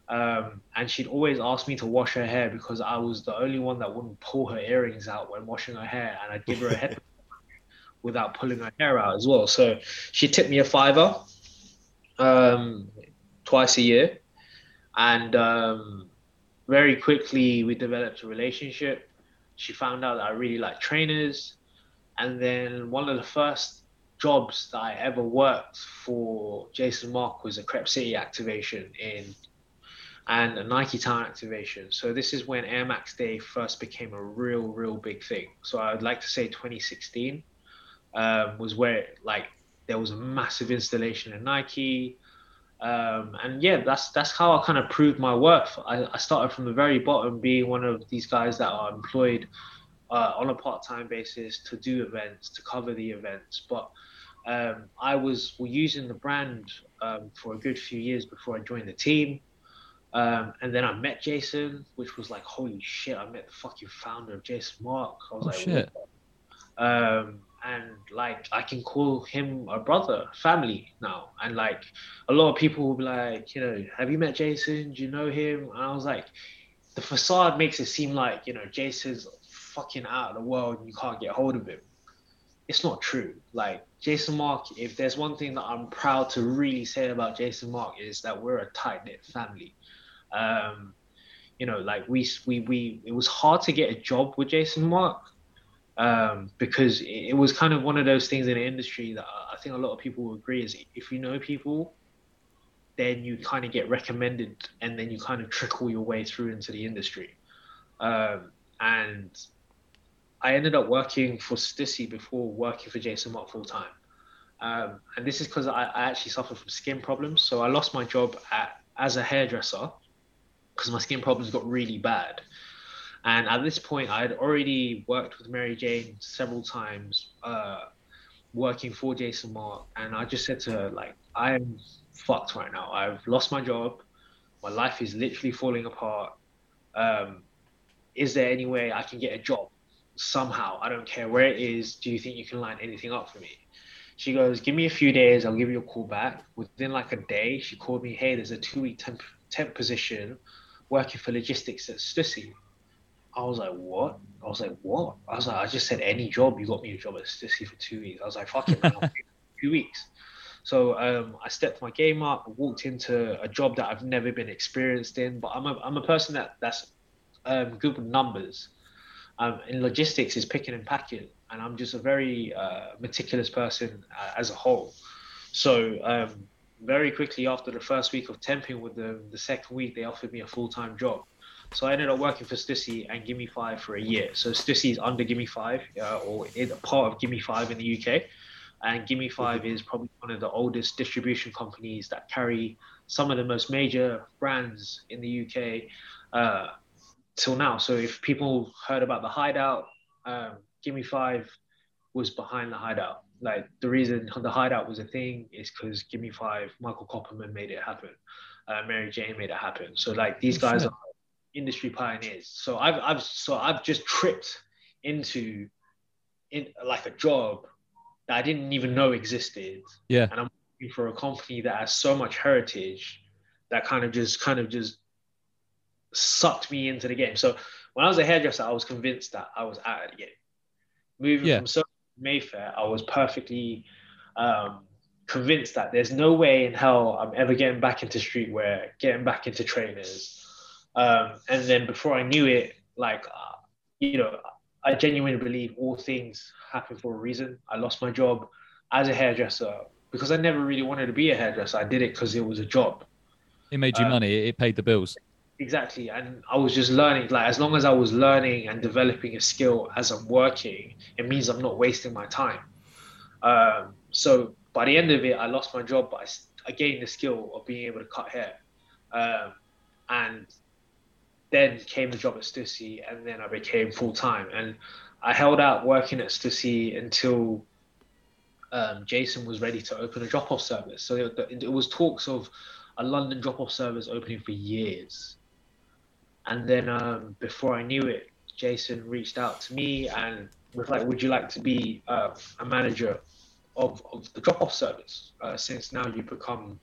Um, and she'd always ask me to wash her hair because I was the only one that wouldn't pull her earrings out when washing her hair. And I'd give her a head [LAUGHS] without pulling her hair out as well. So she tipped me a fiver um, twice a year and um, very quickly we developed a relationship. She found out that I really like trainers, and then one of the first jobs that I ever worked for Jason Markk was a Crep City activation in and a Nike Town activation. So this is when Air Max Day first became a real, real big thing. So I would like to say 2016 um, was where like there was a massive installation in Nike. Um, and yeah, that's that's how I kind of proved my worth. I, I, started from the very bottom, being one of these guys that are employed uh, on a part-time basis to do events, to cover the events. But um, I was using the brand um, for a good few years before I joined the team. Um, and then I met Jason, which was like, holy shit! I met the fucking founder of Jason Markk. I was oh, like, shit. Um, and like I can call him a brother, family now. And like a lot of people will be like, you know, have you met Jason? Do you know him? And I was like, the facade makes it seem like, you know, Jason's fucking out of the world and you can't get hold of him. It's not true. Like Jason Markk, if there's one thing that I'm proud to really say about Jason Markk is that we're a tight knit family. Um, you know, like we we we it was hard to get a job with Jason Markk um, because it, was kind of one of those things in the industry that I think a lot of people will agree is if you know people, then you kind of get recommended and then you kind of trickle your way through into the industry. Um, and I ended up working for Stussy before working for Jason Markk full time. Um, and this is because I, I, actually suffer from skin problems. So I lost my job at, as a hairdresser because my skin problems got really bad. And at this point, I had already worked with Mary Jane several times, uh, working for Jason Markk. And I just said to her, like, I am fucked right now. I've lost my job. My life is literally falling apart. Um, is there any way I can get a job somehow? I don't care where it is. Do you think you can line anything up for me? She goes, Give me a few days. I'll give you a call back. Within like a day, she called me, Hey, there's a two week temp, temp position working for logistics at Stussy. I was like, what? I was like, what? I was like, I just said any job. You got me a job at Stussy for two weeks. I was like, fuck it, two weeks. So um, I stepped my game up, walked into a job that I've never been experienced in. But I'm a, I'm a person that that's um, good with numbers. Um, in logistics is picking and packing, and I'm just a very uh, meticulous person uh, as a whole. So um, very quickly after the first week of temping with them, the second week they offered me a full time job. So I ended up working for Stussy and Gimme Five for a year. So Stussy is under Gimme Five, uh, or is a part of Gimme Five in the UK, and Gimme Five is probably one of the oldest distribution companies that carry some of the most major brands in the UK uh, till now. So if people heard about the Hideout, um, Gimme Five was behind the Hideout. Like the reason the Hideout was a thing is because Gimme Five, Michael Kopelman made it happen. Uh, Mary Jane made it happen. So like these guys are industry pioneers. So I've I've so I've just tripped into in like a job that I didn't even know existed. Yeah. And I'm working for a company that has so much heritage that kind of just kind of just sucked me into the game. So when I was a hairdresser, I was convinced that I was out of the game. Moving Yeah. from so Mayfair, I was perfectly um, convinced that there's no way in hell I'm ever getting back into streetwear, getting back into trainers. Um, and then before I knew it, like, uh, you know, I genuinely believe all things happen for a reason. I lost my job as a hairdresser because I never really wanted to be a hairdresser. I did it because it was a job. It made you Uh, money. It paid the bills. Exactly. And I was just learning, like, as long as I was learning and developing a skill as I'm working, it means I'm not wasting my time. Um, so by the end of it, I lost my job, but I gained the skill of being able to cut hair. Um, and then came the job at Stussy, and then I became full time. And I held out working at Stussy until um, Jason was ready to open a drop off service. So it, it was talks of a London drop off service opening for years. And then um, before I knew it, Jason reached out to me and was like, Would you like to be uh, a manager of, of the drop off service? Uh, since now you've become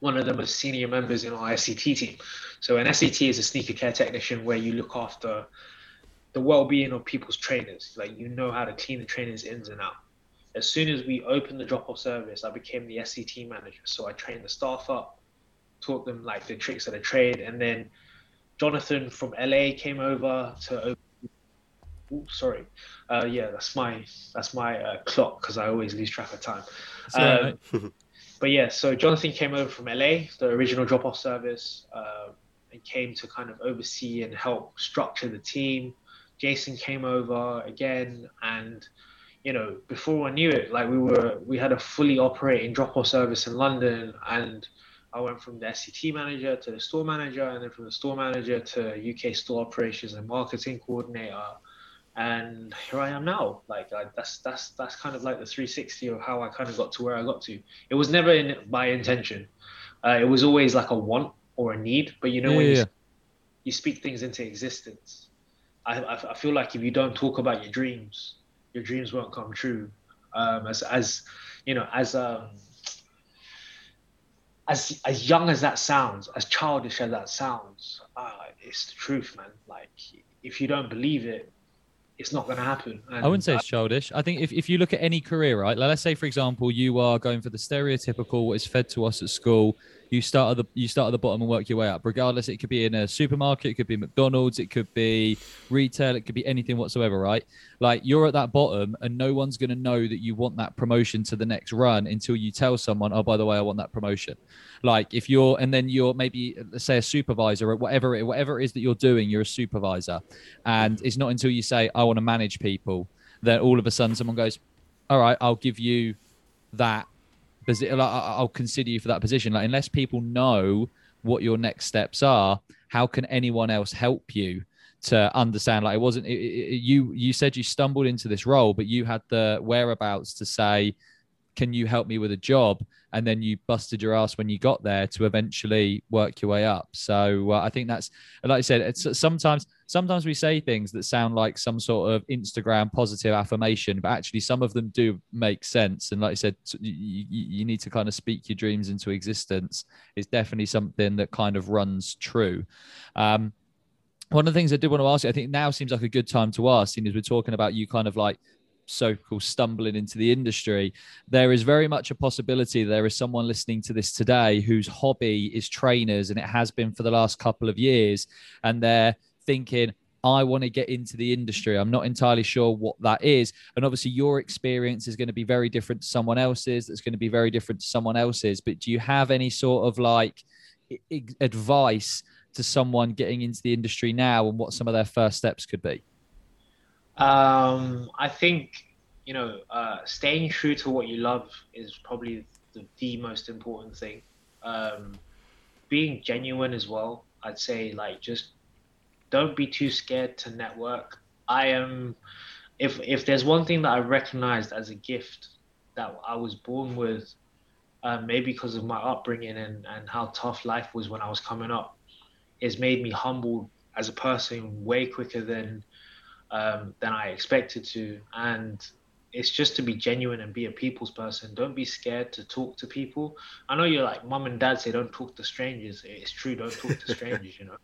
one of the most senior members in our SCT team. So, an SCT is a sneaker care technician where you look after the well being of people's trainers. Like, you know how to clean the trainers ins and out. As soon as we opened the drop off service, I became the SCT manager. So, I trained the staff up, taught them like the tricks of the trade, and then Jonathan from LA came over to. Ooh, sorry, uh, yeah, that's my that's my uh, clock because I always lose track of time. It's all right, Um, [LAUGHS] but yeah, so Jonathan came over from LA, the original drop off service, uh, and came to kind of oversee and help structure the team. Jason came over again, and you know, before I knew it, like we were, we had a fully operating drop off service in London, and I went from the SCT manager to the store manager, and then from the store manager to UK store operations and marketing coordinator. And here I am now. Like I, that's that's that's kind of like the 360 of how I kind of got to where I got to. It was never in my intention. Uh, it was always like a want or a need. But you know Yeah, when yeah, you, you speak things into existence, I, I I feel like if you don't talk about your dreams, your dreams won't come true. Um, as as you know as um as as young as that sounds, as childish as that sounds, uh, it's the truth, man. Like if you don't believe it, it's not gonna happen. I wouldn't say it's childish. I think if, if you look at any career, right? Like let's say, for example, you are going for the stereotypical what is fed to us at school. You start at the you start at the bottom and work your way up. Regardless, it could be in a supermarket, it could be McDonald's, it could be retail, it could be anything whatsoever, right? Like you're at that bottom, and no one's going to know that you want that promotion to the next run until you tell someone, "Oh, by the way, I want that promotion." Like if you're, and then you're maybe let's say a supervisor or whatever it, whatever it is that you're doing, you're a supervisor, and it's not until you say, "I want to manage people," that all of a sudden someone goes, "All right, I'll give you that." Like, I'll consider you for that position. Like unless people know what your next steps are, how can anyone else help you? to understand like it wasn't it, it, you you said you stumbled into this role but you had the whereabouts to say can you help me with a job and then you busted your ass when you got there to eventually work your way up so uh, i think that's like i said it's sometimes sometimes we say things that sound like some sort of instagram positive affirmation but actually some of them do make sense. And like i said you, you need to kind of speak your dreams into existence. It's definitely something that kind of runs true. Um, one of the things I did want to ask you, I think now seems like a good time to ask, seeing as we're talking about you kind of like so-called stumbling into the industry there is very much a possibility there is someone listening to this today whose hobby is trainers and it has been for the last couple of years and they're thinking I want to get into the industry. I'm not entirely sure what that is. And obviously, your experience is going to be very different to someone else's. That's going to be very different to someone else's. But do you have any sort of like advice to someone getting into the industry now and what some of their first steps could be? Um, I think you know, uh, staying true to what you love is probably the, the most important thing. Um, being genuine as well. I'd say like just don't be too scared to network. I am, if if there's one thing that I recognized as a gift that I was born with, uh, maybe because of my upbringing and and how tough life was when I was coming up, it's made me humble as a person way quicker than um, than I expected to. And it's just to be genuine and be a people's person. Don't be scared to talk to people. I know you're like mom and dad say don't talk to strangers. It's true, don't talk to [LAUGHS] strangers, you know.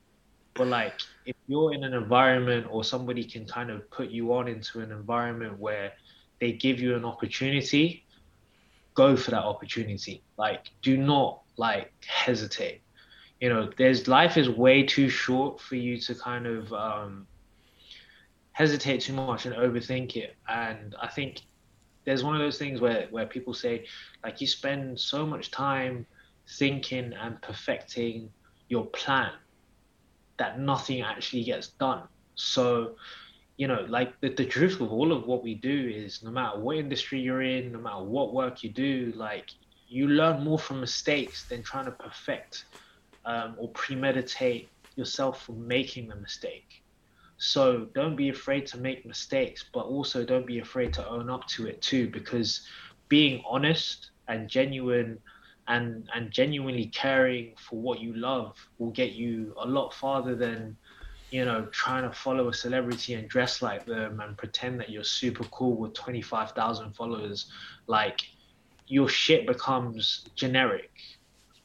But like if you're in an environment or somebody can kind of put you on into an environment where they give you an opportunity, go for that opportunity. Like do not like hesitate. You know, there's life is way too short for you to kind of um hesitate too much and overthink it. And I think there's one of those things where, where people say, like, you spend so much time thinking and perfecting your plan that nothing actually gets done. So, you know, like the, the truth of all of what we do is no matter what industry you're in, no matter what work you do, like you learn more from mistakes than trying to perfect um, or premeditate yourself from making the mistake. So don't be afraid to make mistakes, but also don't be afraid to own up to it too, because being honest and genuine and and genuinely caring for what you love will get you a lot farther than you know trying to follow a celebrity and dress like them and pretend that you're super cool with 25,000 followers like your shit becomes generic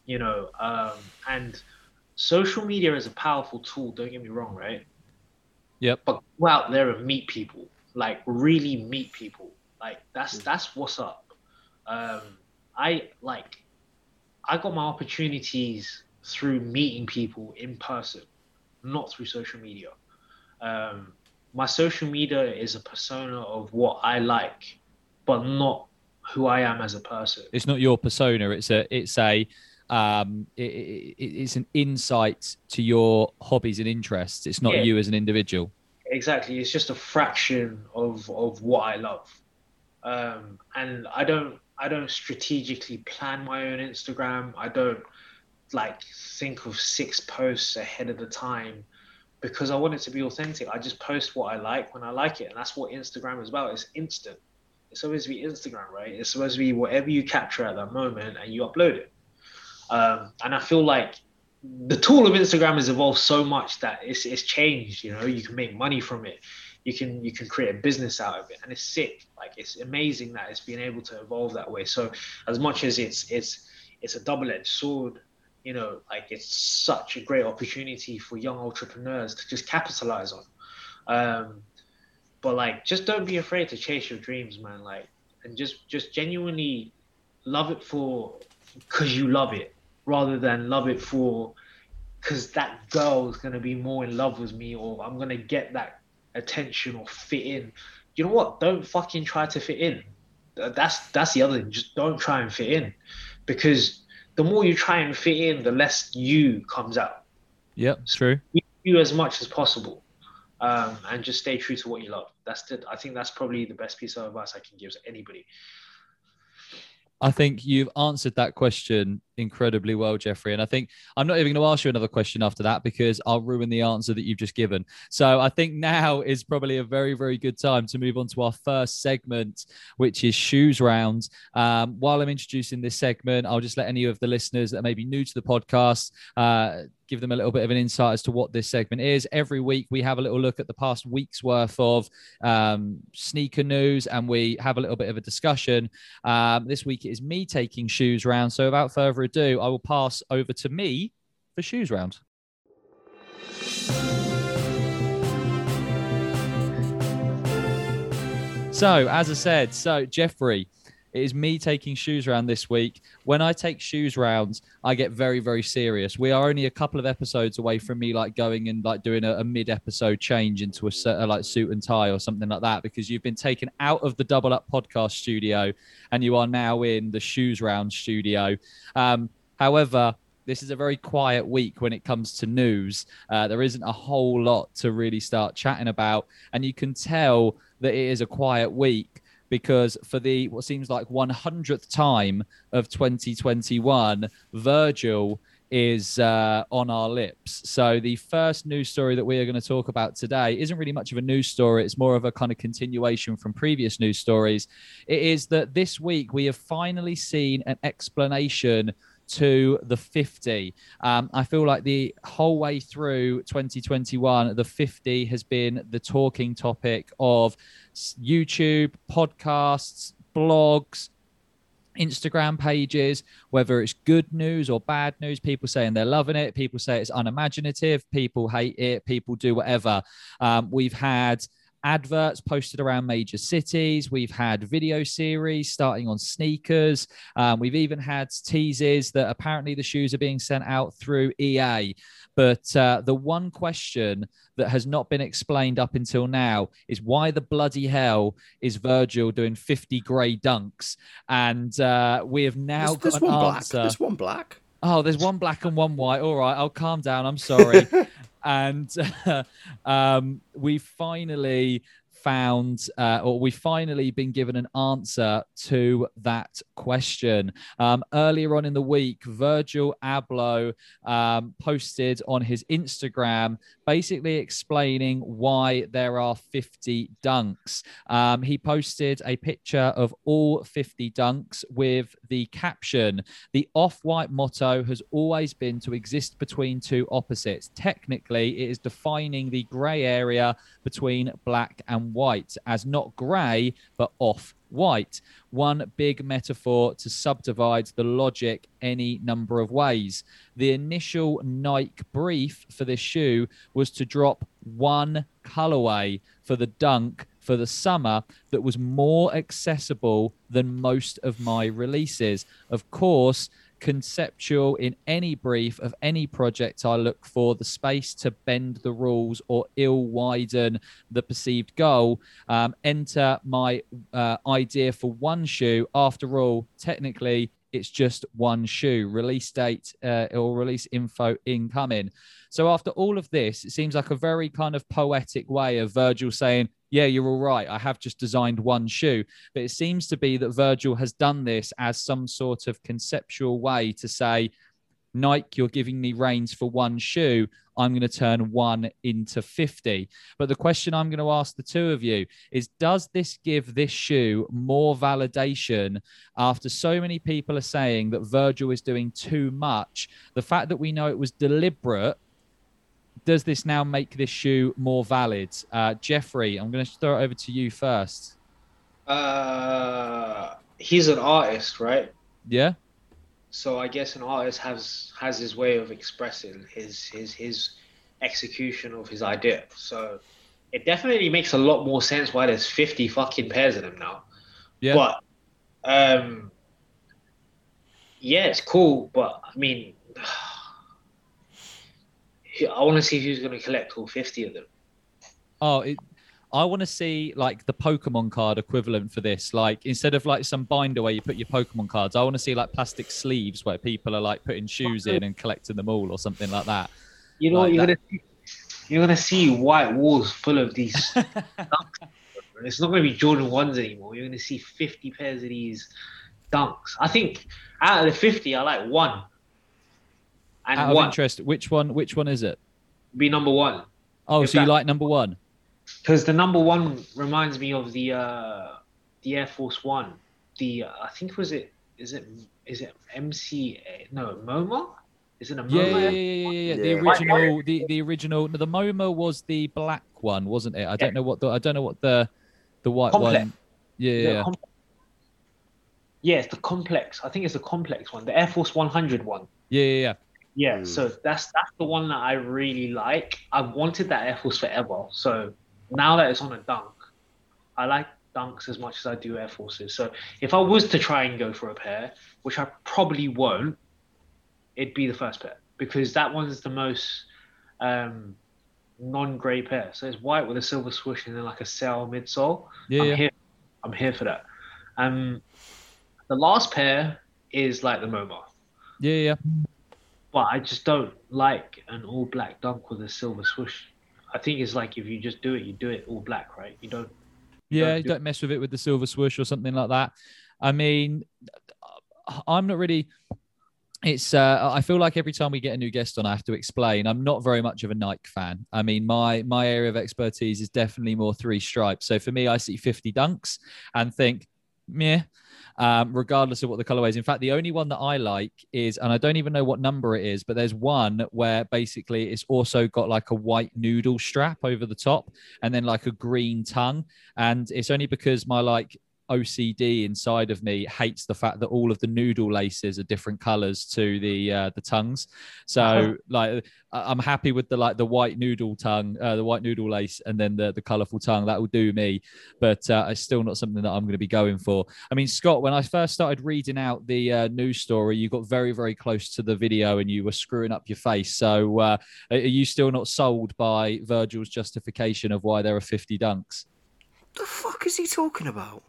you know um, and social media is a powerful tool don't get me wrong right Yep. But go out there and meet people, like really meet people. Like that's that's what's up. Um, I like, I got my opportunities through meeting people in person, not through social media. Um, my social media is a persona of what I like, but not who I am as a person. It's not your persona. It's a it's a um, it, it, it's an insight to your hobbies and interests. It's not yeah. you as an individual. Exactly, it's just a fraction of of what I love, um, and I don't I don't strategically plan my own Instagram. I don't like think of six posts ahead of the time because I want it to be authentic. I just post what I like when I like it, and that's what Instagram is about. It's instant. It's supposed to be Instagram, right? It's supposed to be whatever you capture at that moment and you upload it. Um, and I feel like the tool of Instagram has evolved so much that it's it's changed. You know, you can make money from it. You can you can create a business out of it, and it's sick. Like it's amazing that it's been able to evolve that way. So as much as it's it's it's a double-edged sword, you know, like it's such a great opportunity for young entrepreneurs to just capitalize on. Um, but like, just don't be afraid to chase your dreams, man. Like, and just just genuinely love it for because you love it rather than love it for because that girl is going to be more in love with me or I'm going to get that attention or fit in. You know what? Don't fucking try to fit in. That's that's the other thing. Just don't try and fit in because the more you try and fit in, the less you comes out. Yep, so true. You as much as possible, um, and just stay true to what you love. That's the. I think that's probably the best piece of advice I can give to anybody. I think you've answered that question incredibly well, Jeffrey. And I think I'm not even going to ask you another question after that because I'll ruin the answer that you've just given. So I think now is probably a very, very good time to move on to our first segment, which is shoes round. Um, while I'm introducing this segment, I'll just let any of the listeners that may be new to the podcast uh, give them a little bit of an insight as to what this segment is. Every week, we have a little look at the past week's worth of um, sneaker news and we have a little bit of a discussion. Um, this week, it is me taking shoes round. So, without further ado, I will pass over to me for shoes round. So, as I said, so Jeffrey, it is me taking shoes around this week. When I take shoes rounds, I get very, very serious. We are only a couple of episodes away from me like going and like doing a, a mid-episode change into a, a like suit and tie or something like that because you've been taken out of the Double Up podcast studio and you are now in the shoes round studio. Um, however, this is a very quiet week when it comes to news. Uh, there isn't a whole lot to really start chatting about, and you can tell that it is a quiet week because for the what seems like 100th time of 2021, Virgil is uh, on our lips. So the first news story that we are going to talk about today isn't really much of a news story. It's more of a kind of continuation from previous news stories. It is that this week we have finally seen an explanation to the 50. Um, I feel like the whole way through 2021, the 50 has been the talking topic of YouTube, podcasts, blogs, Instagram pages, whether it's good news or bad news, people saying they're loving it, people say it's unimaginative, people hate it, people do whatever. Um, we've had adverts posted around major cities. We've had video series starting on sneakers. Um, we've even had teases that apparently the shoes are being sent out through EA. But uh, the one question that has not been explained up until now is why the bloody hell is Virgil doing 50 grey dunks? And uh, we have now there's, got there's an one answer. black. There's one black. Oh, there's one black and one white. All right, I'll calm down. I'm sorry. [LAUGHS] and uh, [LAUGHS] um, we finally found, uh, or we finally been given an answer to that question. Um, earlier on in the week, Virgil Abloh um, posted on his Instagram basically explaining why there are 50 dunks. Um, he posted a picture of all 50 dunks with the caption The off white motto has always been to exist between two opposites. Technically, it is defining the grey area between black and white as not grey, but off white. One big metaphor to subdivide the logic any number of ways. The initial Nike brief for this shoe was to drop one colorway for the dunk for the summer that was more accessible than most of my releases. Of course, conceptual in any brief of any project I look for the space to bend the rules or ill widen the perceived goal. Um, enter my uh, idea for one shoe. After all, technically, it's just one shoe. Release date uh, or release info incoming. So after all of this, it seems like a very kind of poetic way of Virgil saying, yeah, you're all right. I have just designed one shoe. But it seems to be that Virgil has done this as some sort of conceptual way to say, Nike, you're giving me reins for one shoe. I'm going to turn one into 50. But the question I'm going to ask the two of you is Does this give this shoe more validation after so many people are saying that Virgil is doing too much? The fact that we know it was deliberate does this now make this shoe more valid? Uh, Jeffrey, I'm going to throw it over to you first. Uh, he's an artist, right? Yeah. So I guess an artist has has his way of expressing his his his execution of his idea. So it definitely makes a lot more sense why there's 50 fucking pairs of them now. Yeah. But um, yeah, it's cool. But I mean, I want to see who's going to collect all 50 of them. Oh, it, I want to see like the Pokemon card equivalent for this. Like instead of like some binder where you put your Pokemon cards, I want to see like plastic sleeves where people are like putting shoes in and collecting them all or something like that. You know, Like you're that. gonna see, you're gonna see white walls full of these. [LAUGHS] dunks. it's not gonna be Jordan ones anymore. You're gonna see 50 pairs of these dunks. I think out of the 50, I like one, and Out of one interest, which one? Which one is it? be number one Oh, If so you that- like number one? because the number one reminds me of the uh the Air Force One. The uh, I think was it is it is it MC no MoMA? Is it a MoMA? Yeah, yeah, yeah, yeah, yeah, yeah. The original, the the original. no, The MoMA was the black one, wasn't it? I don't know what the I don't know what the the white Complex. one. Yeah, The yeah, yeah. com- yeah, it's the complex. I think it's the complex one, the Air Force 100 one. yeah, yeah, yeah. Yeah, Mm. so that's that's the one that I really like. I've wanted that Air Force forever. So now that it's on a dunk, I like dunks as much as I do Air Forces. So if I was to try and go for a pair, which I probably won't, it'd be the first pair because that one's the most um, non-grey pair. So it's white with a silver swoosh and then like a sail midsole. Yeah, I'm yeah. here. I'm here for that. Um, the last pair is like the MoMA, Yeah, yeah. But I just don't like an all black dunk with a silver swoosh. I think it's like if you just do it, you do it all black, right? You don't. you Yeah, don't you do- don't mess with it with the silver swoosh or something like that. I mean, I'm not really. It's. Uh, I feel like every time we get a new guest on, I have to explain. I'm not very much of a Nike fan. I mean, my my area of expertise is definitely more three stripes. So for me, I see 50 dunks and think, meh. Um, regardless of what the colorway is. In fact, the only one that I like is, and I don't even know what number it is, but there's one where basically it's also got like a white noodle strap over the top and then like a green tongue. And it's only because my like OCD inside of me hates the fact that all of the noodle laces are different colors to the uh, the tongues. So Uh-huh. like I- I'm happy with the like the white noodle tongue, uh, the white noodle lace, and then the the colorful tongue. That will do me, but uh, it's still not something that I'm going to be going for. I mean, Scott, when I first started reading out the uh, news story, you got very very close to the video and you were screwing up your face. So uh, are you still not sold by Virgil's justification of why there are 50 dunks? The fuck is he talking about?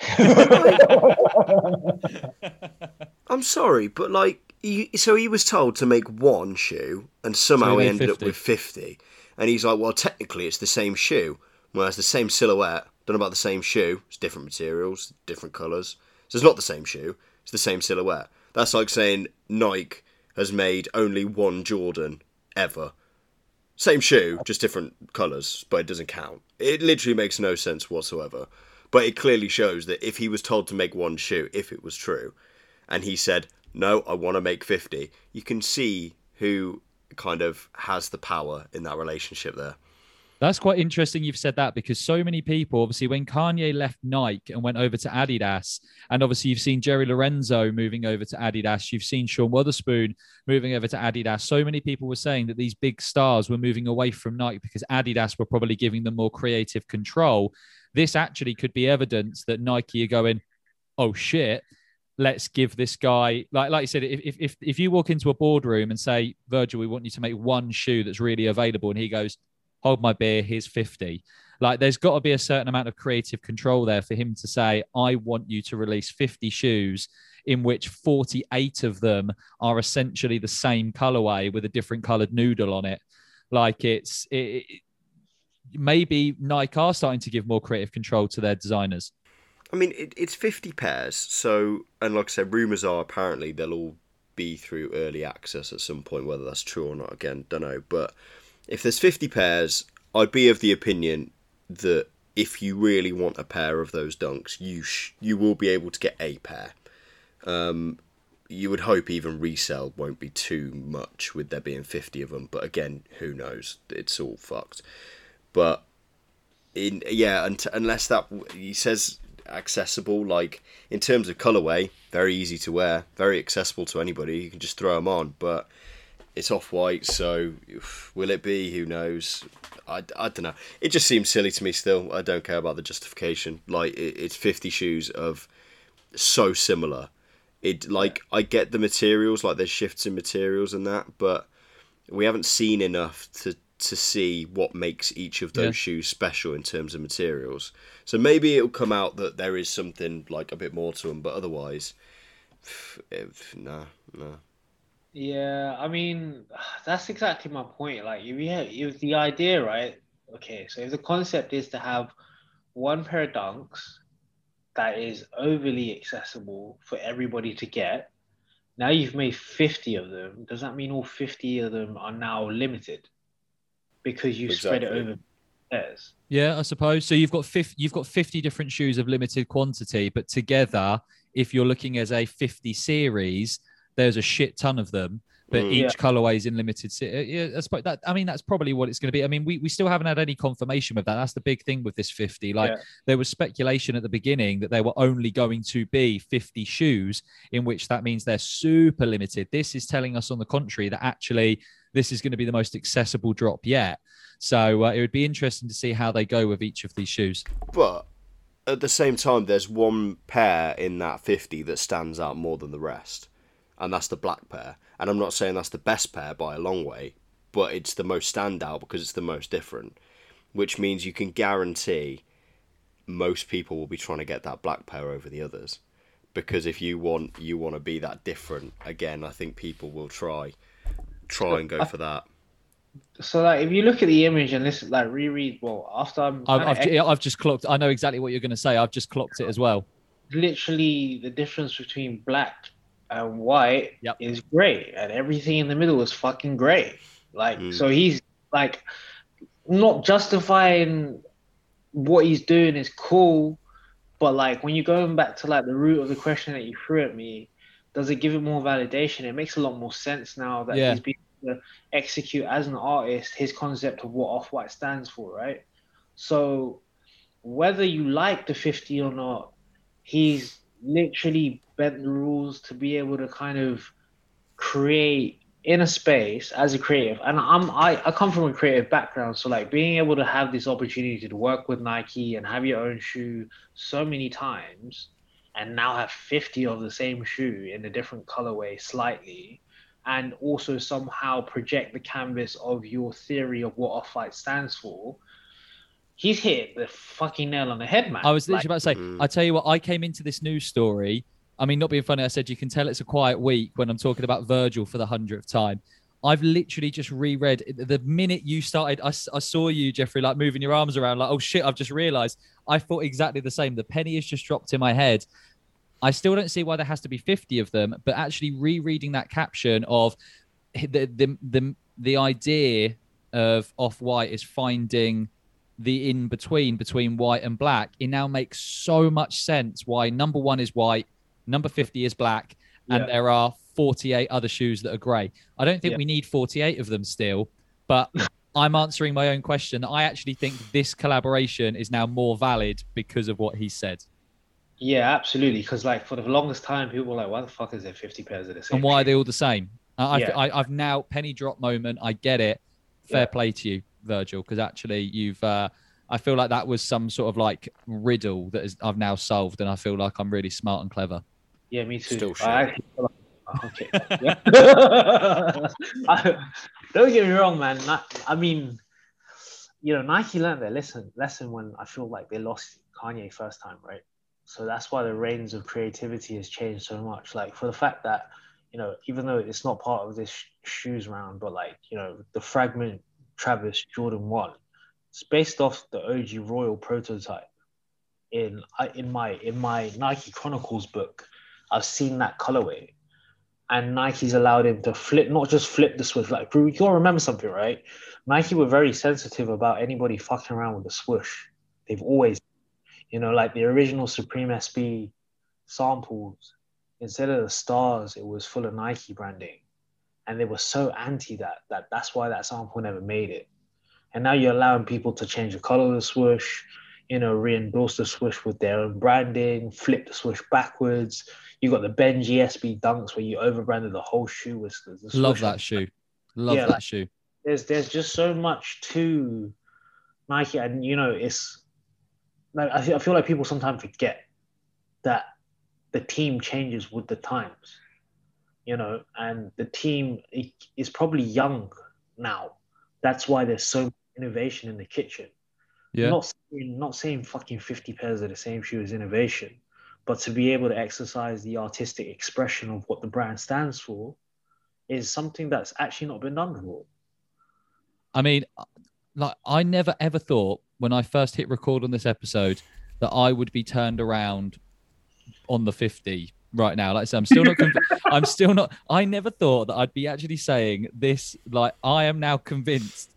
[LAUGHS] I'm sorry, but like, he, so he was told to make one shoe, and somehow he he ended 50. up with fifty. And he's like, well, technically, it's the same shoe. Well, it's the same silhouette. Don't know about the same shoe. It's different materials, different colours. So it's not the same shoe. It's the same silhouette. That's like saying Nike has made only one Jordan ever. Same shoe, just different colours, but it doesn't count. It literally makes no sense whatsoever. But it clearly shows that if he was told to make one shoe, if it was true, and he said, No, I want to make 50, you can see who kind of has the power in that relationship there. That's quite interesting you've said that because so many people, obviously, when Kanye left Nike and went over to Adidas, and obviously you've seen Jerry Lorenzo moving over to Adidas, you've seen Sean Wotherspoon moving over to Adidas. So many people were saying that these big stars were moving away from Nike because Adidas were probably giving them more creative control. This actually could be evidence that Nike are going, oh shit, let's give this guy like like you said, if if if you walk into a boardroom and say, Virgil, we want you to make one shoe that's really available, and he goes, hold my beer, here's 50. Like there's got to be a certain amount of creative control there for him to say, I want you to release 50 shoes in which 48 of them are essentially the same colorway with a different colored noodle on it. Like it's it, it, maybe Nike are starting to give more creative control to their designers. I mean, it, it's 50 pairs, so, and like I said, rumours are apparently they'll all be through early access at some point, whether that's true or not, again, don't know. But if there's 50 pairs, I'd be of the opinion that if you really want a pair of those dunks, you sh- you will be able to get a pair. Um, you would hope even resale won't be too much with there being 50 of them, but again, who knows? It's all fucked. But in yeah, unless that he says accessible, like in terms of colorway, very easy to wear, very accessible to anybody. You can just throw them on, but it's off white, so will it be? Who knows? I, I don't know. It just seems silly to me. Still, I don't care about the justification. Like it, it's fifty shoes of so similar. It like I get the materials, like there's shifts in materials and that, but we haven't seen enough to to see what makes each of those Yeah. shoes special in terms of materials. So maybe it'll come out that there is something like a bit more to them, but otherwise, if, no, no. Yeah, I mean, [SIGHS] that's exactly my point. Like, if you have, if the idea, right? Okay, so if the concept is to have one pair of dunks that is overly accessible for everybody to get, now you've made 50 of them. Does that mean all 50 of them are now limited? Because you spread it over pairs. Yeah, I suppose. So you've got 50, you've got 50 different shoes of limited quantity, but together, if you're looking as a 50 series, there's a shit ton of them. But Mm. each Yeah. colorway is in limited. Se- uh, yeah, that's probably- that. I mean, that's probably what it's going to be. I mean, we, we still haven't had any confirmation with that. That's the big thing with this 50. Like, Yeah. there was speculation at the beginning that they were only going to be 50 shoes, in which that means they're super limited. This is telling us, on the contrary, that actually this is going to be the most accessible drop yet. So uh, it would be interesting to see how they go with each of these shoes. But at the same time, there's one pair in that 50 that stands out more than the rest, and that's the black pair. And I'm not saying that's the best pair by a long way, but it's the most standout because it's the most different, which means you can guarantee most people will be trying to get that black pair over the others. Because if you want you want to be that different again, I think people will try try and go for that. So like, if you look at the image and listen, like reread, well, after I'm, I've, I've, ju- I've just clocked. I know exactly what you're going to say. I've just clocked it as well. literally the difference between black and white Yep. is gray, and everything in the middle is fucking gray. Like, Mm. so he's like not justifying what he's doing is cool, but like when you're going back to like the root of the question that you threw at me, does it give it more validation? It makes a lot more sense now that Yeah. he's been able to execute as an artist his concept of what Off White stands for, right? So whether you like the 50 or not, he's literally bent the rules to be able to kind of create in a space as a creative and i'm I, I come from a creative background so like being able to have this opportunity to work with nike and have your own shoe so many times and now have 50 of the same shoe in a different colorway slightly and also somehow project the canvas of your theory of what off-white stands for he's hit the fucking nail on the head man I was literally Like, about to say. Mm. I tell you what. I came into this news story. I mean, not being funny. I said you can tell it's a quiet week when I'm talking about Virgil for the hundredth time. I've literally just reread the minute you started. I saw you, Jeffrey, like moving your arms around, like, oh shit! I've just realised. I thought exactly the same. The penny has just dropped in my head. I still don't see why there has to be 50 of them, but actually rereading that caption of the the the, the idea of off white is finding the in between between white and black, it now makes so much sense why number one is white, number 50 is black, and Yeah. there are 48 other shoes that are grey. I don't think Yeah. we need 48 of them still, but I'm answering my own question. I actually think this collaboration is now more valid because of what he said. Yeah, absolutely. Because like for the longest time, people were like, "Why the fuck is there 50 pairs of same?" And why are they all the same? I, Yeah. I, I've now penny drop moment. I get it. Fair Yeah. play to you, Virgil, because actually you've. Uh, I feel like that was some sort of like riddle that is, I've now solved, and I feel like I'm really smart and clever. Yeah, me too. Still shit. I actually feel like- oh, okay. Yeah. [LAUGHS] [LAUGHS] I- don't get me wrong, man. I mean, you know, Nike learned their lesson lesson when I feel like they lost Kanye first time, right? So that's why the reins of creativity has changed so much. Like for the fact that, you know, even though it's not part of this sh- shoes round, but like, you know, the fragment Travis Jordan one, it's based off the OG Royal prototype. In in my in my Nike Chronicles book, I've seen that colorway, and Nike's allowed him to flip, not just flip the swoosh. Like you gotta remember something, right? Nike were very sensitive about anybody fucking around with the swoosh. They've always, you know, like the original Supreme SB samples. Instead of the stars, it was full of Nike branding, and they were so anti that that that's why that sample never made it. And now you're allowing people to change the color of the swoosh, you know, re-endorse the swoosh with their own branding, flip the swoosh backwards. You got the Benji SB Dunks where you overbranded the whole shoe with the, the Love that shoe. Love Yeah, that like- shoe. There's there's just so much to Nike, and you know, it's like I feel, I feel like people sometimes forget that the team changes with the times, you know, and the team is probably young now. That's why there's so much innovation in the kitchen. Yeah. Not saying, not saying fucking 50 pairs of the same shoe is innovation, but to be able to exercise the artistic expression of what the brand stands for is something that's actually not been done before. I mean, uh, like I never ever thought when I first hit record on this episode that I would be turned around on the 50 right now. Like I said, I'm still not conv- [LAUGHS] I'm still not I never thought that I'd be actually saying this like I am now convinced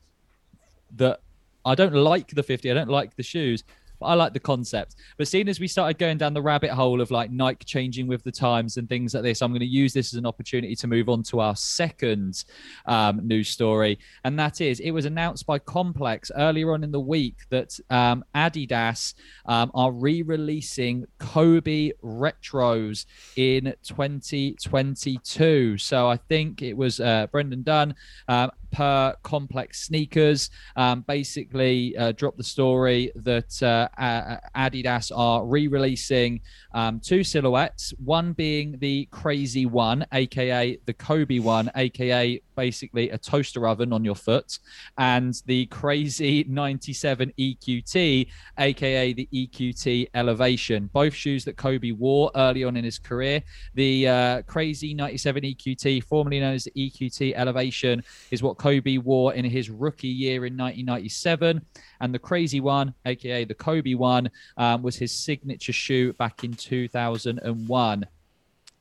that I don't like the 50, I don't like the shoes, but I like the concept. But seeing as we started going down the rabbit hole of like Nike changing with the times and things like this, I'm going to use this as an opportunity to move on to our second um, news story. And that is, it was announced by Complex earlier on in the week that um, Adidas um, are re releasing Kobe Retros in 2022. So I think it was uh, Brendan Dunne. Per complex sneakers. Um, basically uh, dropped the story that uh, Adidas are re releasing um, two silhouettes, one being the Crazy One, aka the Kobe One, aka basically a toaster oven on your foot, and the Crazy 97 EQT, aka the EQT Elevation. Both shoes that Kobe wore early on in his career. The uh, Crazy 97 EQT, formerly known as the EQT Elevation, is what Kobe wore in his rookie year in 1997. And the Crazy One, aka the Kobe One, um, was his signature shoe back in 2001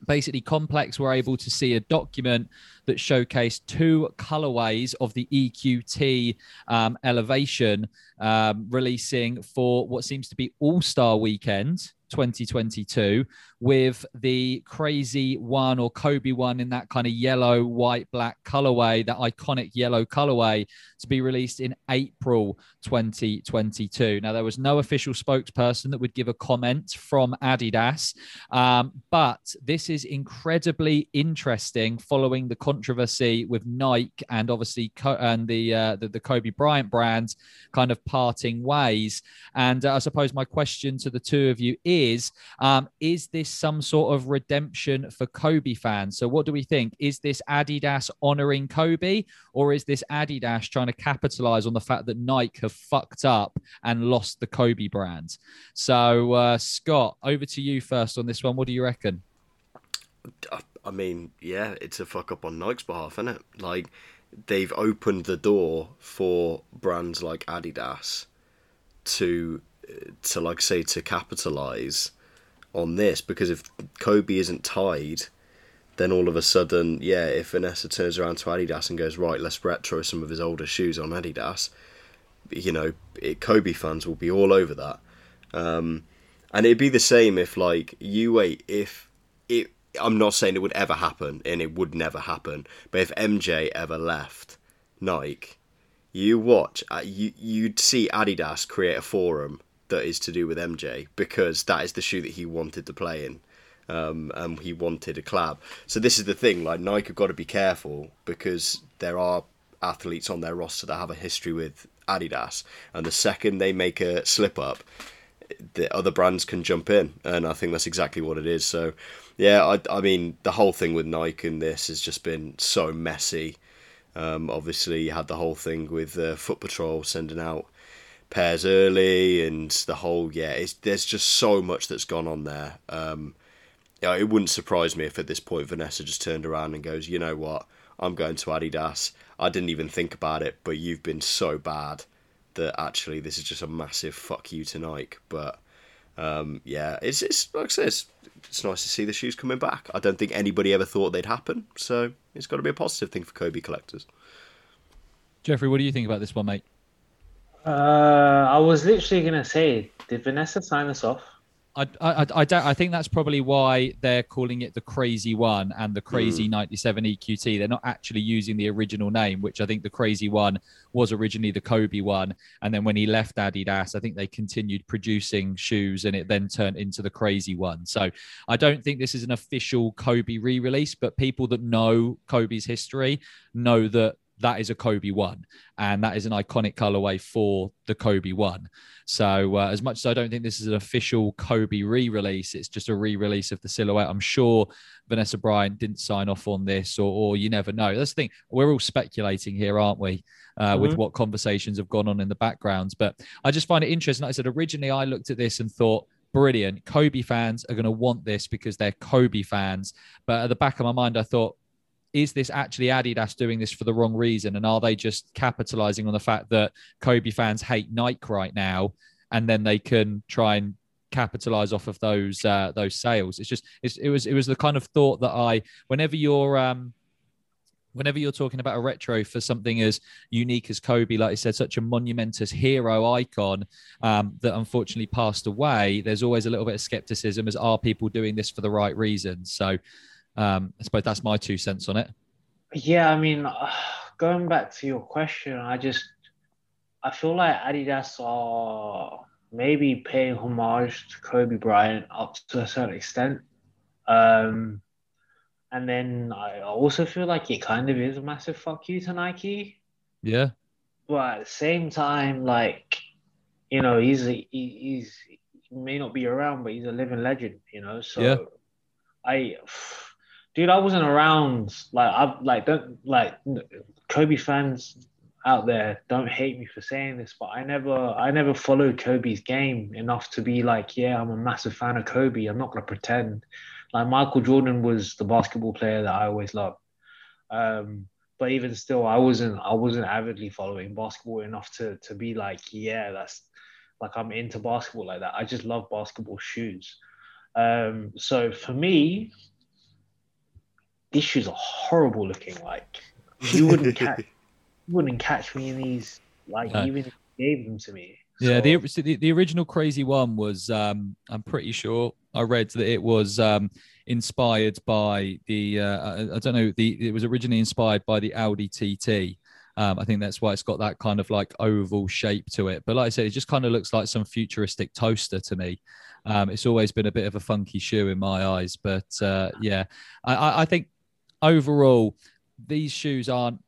basically complex were able to see a document that showcased two colorways of the eqt um, elevation um, releasing for what seems to be all-star weekend 2022 with the crazy one or Kobe one in that kind of yellow, white, black colorway, that iconic yellow colorway to be released in April 2022. Now, there was no official spokesperson that would give a comment from Adidas, um, but this is incredibly interesting following the controversy with Nike and obviously Co- and the, uh, the, the Kobe Bryant brand kind of parting ways. And uh, I suppose my question to the two of you is: um, Is this some sort of redemption for Kobe fans. So, what do we think? Is this Adidas honoring Kobe, or is this Adidas trying to capitalize on the fact that Nike have fucked up and lost the Kobe brand? So, uh, Scott, over to you first on this one. What do you reckon? I mean, yeah, it's a fuck up on Nike's behalf, isn't it? Like, they've opened the door for brands like Adidas to to like say to capitalize on this because if Kobe isn't tied, then all of a sudden, yeah, if Vanessa turns around to Adidas and goes, right, let's retro some of his older shoes on Adidas, you know, it, Kobe fans will be all over that. Um, and it'd be the same if, like, you wait, if it, I'm not saying it would ever happen, and it would never happen, but if MJ ever left Nike, you watch, uh, you, you'd see Adidas create a forum that is to do with MJ because that is the shoe that he wanted to play in. Um, and he wanted a collab. So this is the thing, like Nike have got to be careful because there are athletes on their roster that have a history with Adidas, and the second they make a slip up, the other brands can jump in, and I think that's exactly what it is. So, yeah, I, I mean, the whole thing with Nike and this has just been so messy. Um, obviously, you had the whole thing with uh, Foot Patrol sending out pairs early and the whole yeah there's just so much that's gone on there. Um, yeah, it wouldn't surprise me if at this point Vanessa just turned around and goes you know what? I'm going to Adidas. I didn't even think about it but you've been so bad that actually this is just a massive fuck you to Nike. But um, yeah it's, it's like I said it's, it's nice to see the shoes coming back. I don't think anybody ever thought they'd happen so it's got to be a positive thing for Kobe collectors. Jeffrey what do you think about this one mate uh, I was literally gonna say, did Vanessa sign us off? I, I, I don't. I think that's probably why they're calling it the Crazy One and the Crazy mm. 97 EQT. They're not actually using the original name, which I think the Crazy One was originally the Kobe One. And then when he left Adidas, I think they continued producing shoes, and it then turned into the Crazy One. So I don't think this is an official Kobe re-release, but people that know Kobe's history know that that is a Kobe one, and that is an iconic colorway for the Kobe one. So, uh, as much as I don't think this is an official Kobe re-release, it's just a re-release of the silhouette. I'm sure Vanessa Bryant didn't sign off on this, or, or you never know. That's the thing. We're all speculating here, aren't we? Uh, mm-hmm. With what conversations have gone on in the backgrounds, but I just find it interesting. Like I said originally, I looked at this and thought, brilliant. Kobe fans are going to want this because they're Kobe fans. But at the back of my mind, I thought, is this actually Adidas doing this for the wrong reason? And are they just capitalizing on the fact that Kobe fans hate Nike right now? And then they can try and capitalize off of those uh, those sales. It's just it's, it was it was the kind of thought that I whenever you're um whenever you're talking about a retro for something as unique as Kobe, like I said, such a monumentous hero icon um, that unfortunately passed away, there's always a little bit of skepticism as are people doing this for the right reasons? So um, I suppose that's my two cents on it. Yeah, I mean, going back to your question, I just I feel like Adidas are maybe paying homage to Kobe Bryant up to a certain extent. Um, and then I also feel like it kind of is a massive fuck you to Nike. Yeah. But at the same time, like, you know, he's a, he, he's he may not be around, but he's a living legend, you know. So Yeah. I dude, I wasn't around. Like I like don't like Kobe fans out there don't hate me for saying this, but I never I never followed Kobe's game enough to be like, yeah, I'm a massive fan of Kobe. I'm not gonna pretend. Like Michael Jordan was the basketball player that I always loved. Um, but even still, I wasn't I wasn't avidly following basketball enough to to be like, yeah, that's like I'm into basketball like that. I just love basketball shoes. Um, so for me, these shoes are horrible looking. Like you wouldn't [LAUGHS] catch you wouldn't catch me in these. Like No. even if you gave them to me. Yeah, So- the, the the original crazy one was um, I'm pretty sure I read that it was um, inspired by the uh, I, I don't know the it was originally inspired by the Audi TT. Um, I think that's why it's got that kind of like oval shape to it. But like I said, it just kind of looks like some futuristic toaster to me. Um, it's always been a bit of a funky shoe in my eyes, but uh, yeah, I, I, I think overall these shoes aren't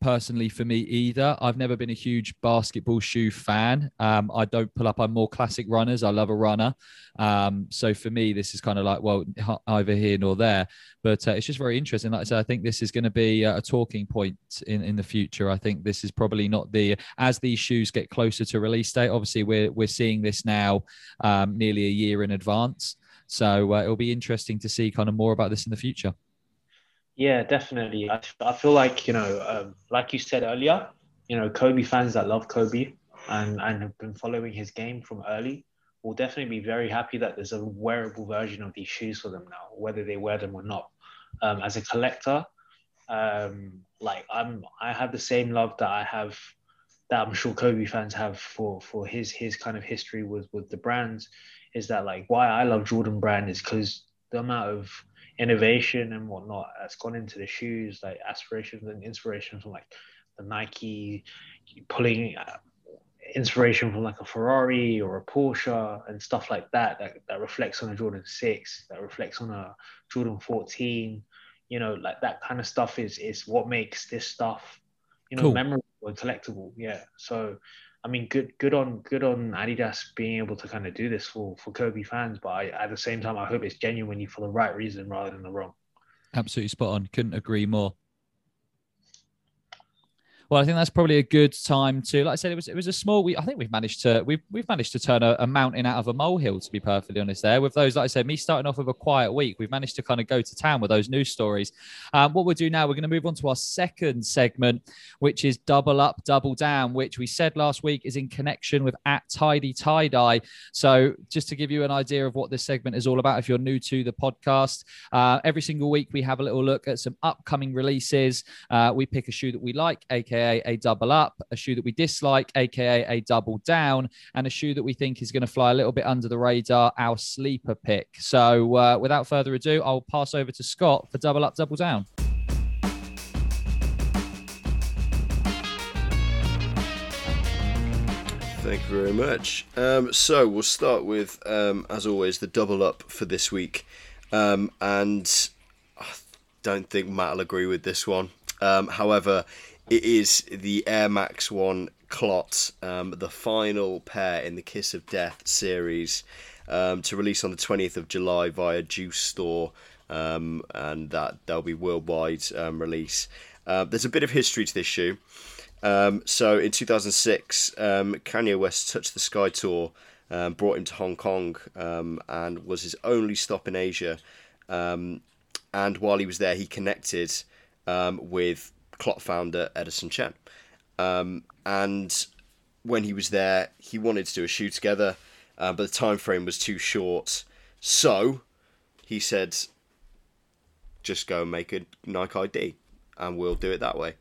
personally for me either. I've never been a huge basketball shoe fan. Um, I don't pull up. I'm more classic runners. I love a runner. Um, so for me, this is kind of like well, either here nor there. But uh, it's just very interesting. Like I said, I think this is going to be a talking point in, in the future. I think this is probably not the as these shoes get closer to release date. Obviously, we're we're seeing this now um, nearly a year in advance. So uh, it'll be interesting to see kind of more about this in the future. Yeah, definitely. I, I feel like, you know, um, like you said earlier, you know, Kobe fans that love Kobe and, and have been following his game from early will definitely be very happy that there's a wearable version of these shoes for them now, whether they wear them or not. Um, as a collector, um, like I'm, I have the same love that I have, that I'm sure Kobe fans have for for his his kind of history with with the brands. Is that like why I love Jordan Brand is because the amount of innovation and whatnot that's gone into the shoes, like aspirations and inspiration from like the Nike, pulling uh, inspiration from like a Ferrari or a Porsche and stuff like that, that, that reflects on a Jordan 6, that reflects on a Jordan 14. You know, like that kind of stuff is is what makes this stuff, you know, Cool. memorable and collectible. Yeah. So I mean, good, good on, good on Adidas being able to kind of do this for for Kobe fans. But I, at the same time, I hope it's genuinely for the right reason rather than the wrong. Absolutely spot on. Couldn't agree more. Well, I think that's probably a good time to, like I said, it was it was a small. We I think we've managed to we've we've managed to turn a, a mountain out of a molehill. To be perfectly honest, there with those, like I said, me starting off with a quiet week, we've managed to kind of go to town with those news stories. Um, what we'll do now, we're going to move on to our second segment, which is double up, double down, which we said last week is in connection with at tidy tie dye. So just to give you an idea of what this segment is all about, if you're new to the podcast, uh, every single week we have a little look at some upcoming releases. Uh, we pick a shoe that we like, aka a double up, a shoe that we dislike, aka a double down, and a shoe that we think is going to fly a little bit under the radar, our sleeper pick. So uh, without further ado, I'll pass over to Scott for double up, double down. Thank you very much. Um, so we'll start with, um, as always, the double up for this week, um, and I don't think Matt will agree with this one. Um, however, it is the Air Max One Clot, um, the final pair in the Kiss of Death series, um, to release on the twentieth of July via Juice Store, um, and that there'll be worldwide um, release. Uh, there's a bit of history to this shoe. Um, so in 2006, um, Kanye West Touch the Sky Tour, brought him to Hong Kong, and was his only stop in Asia. And while he was there, he connected with Clot founder Edison Chen. Um, and when he was there, he wanted to do a shoe together, uh, but the time frame was too short. So he said, "Just go and make a Nike ID, and we'll do it that way."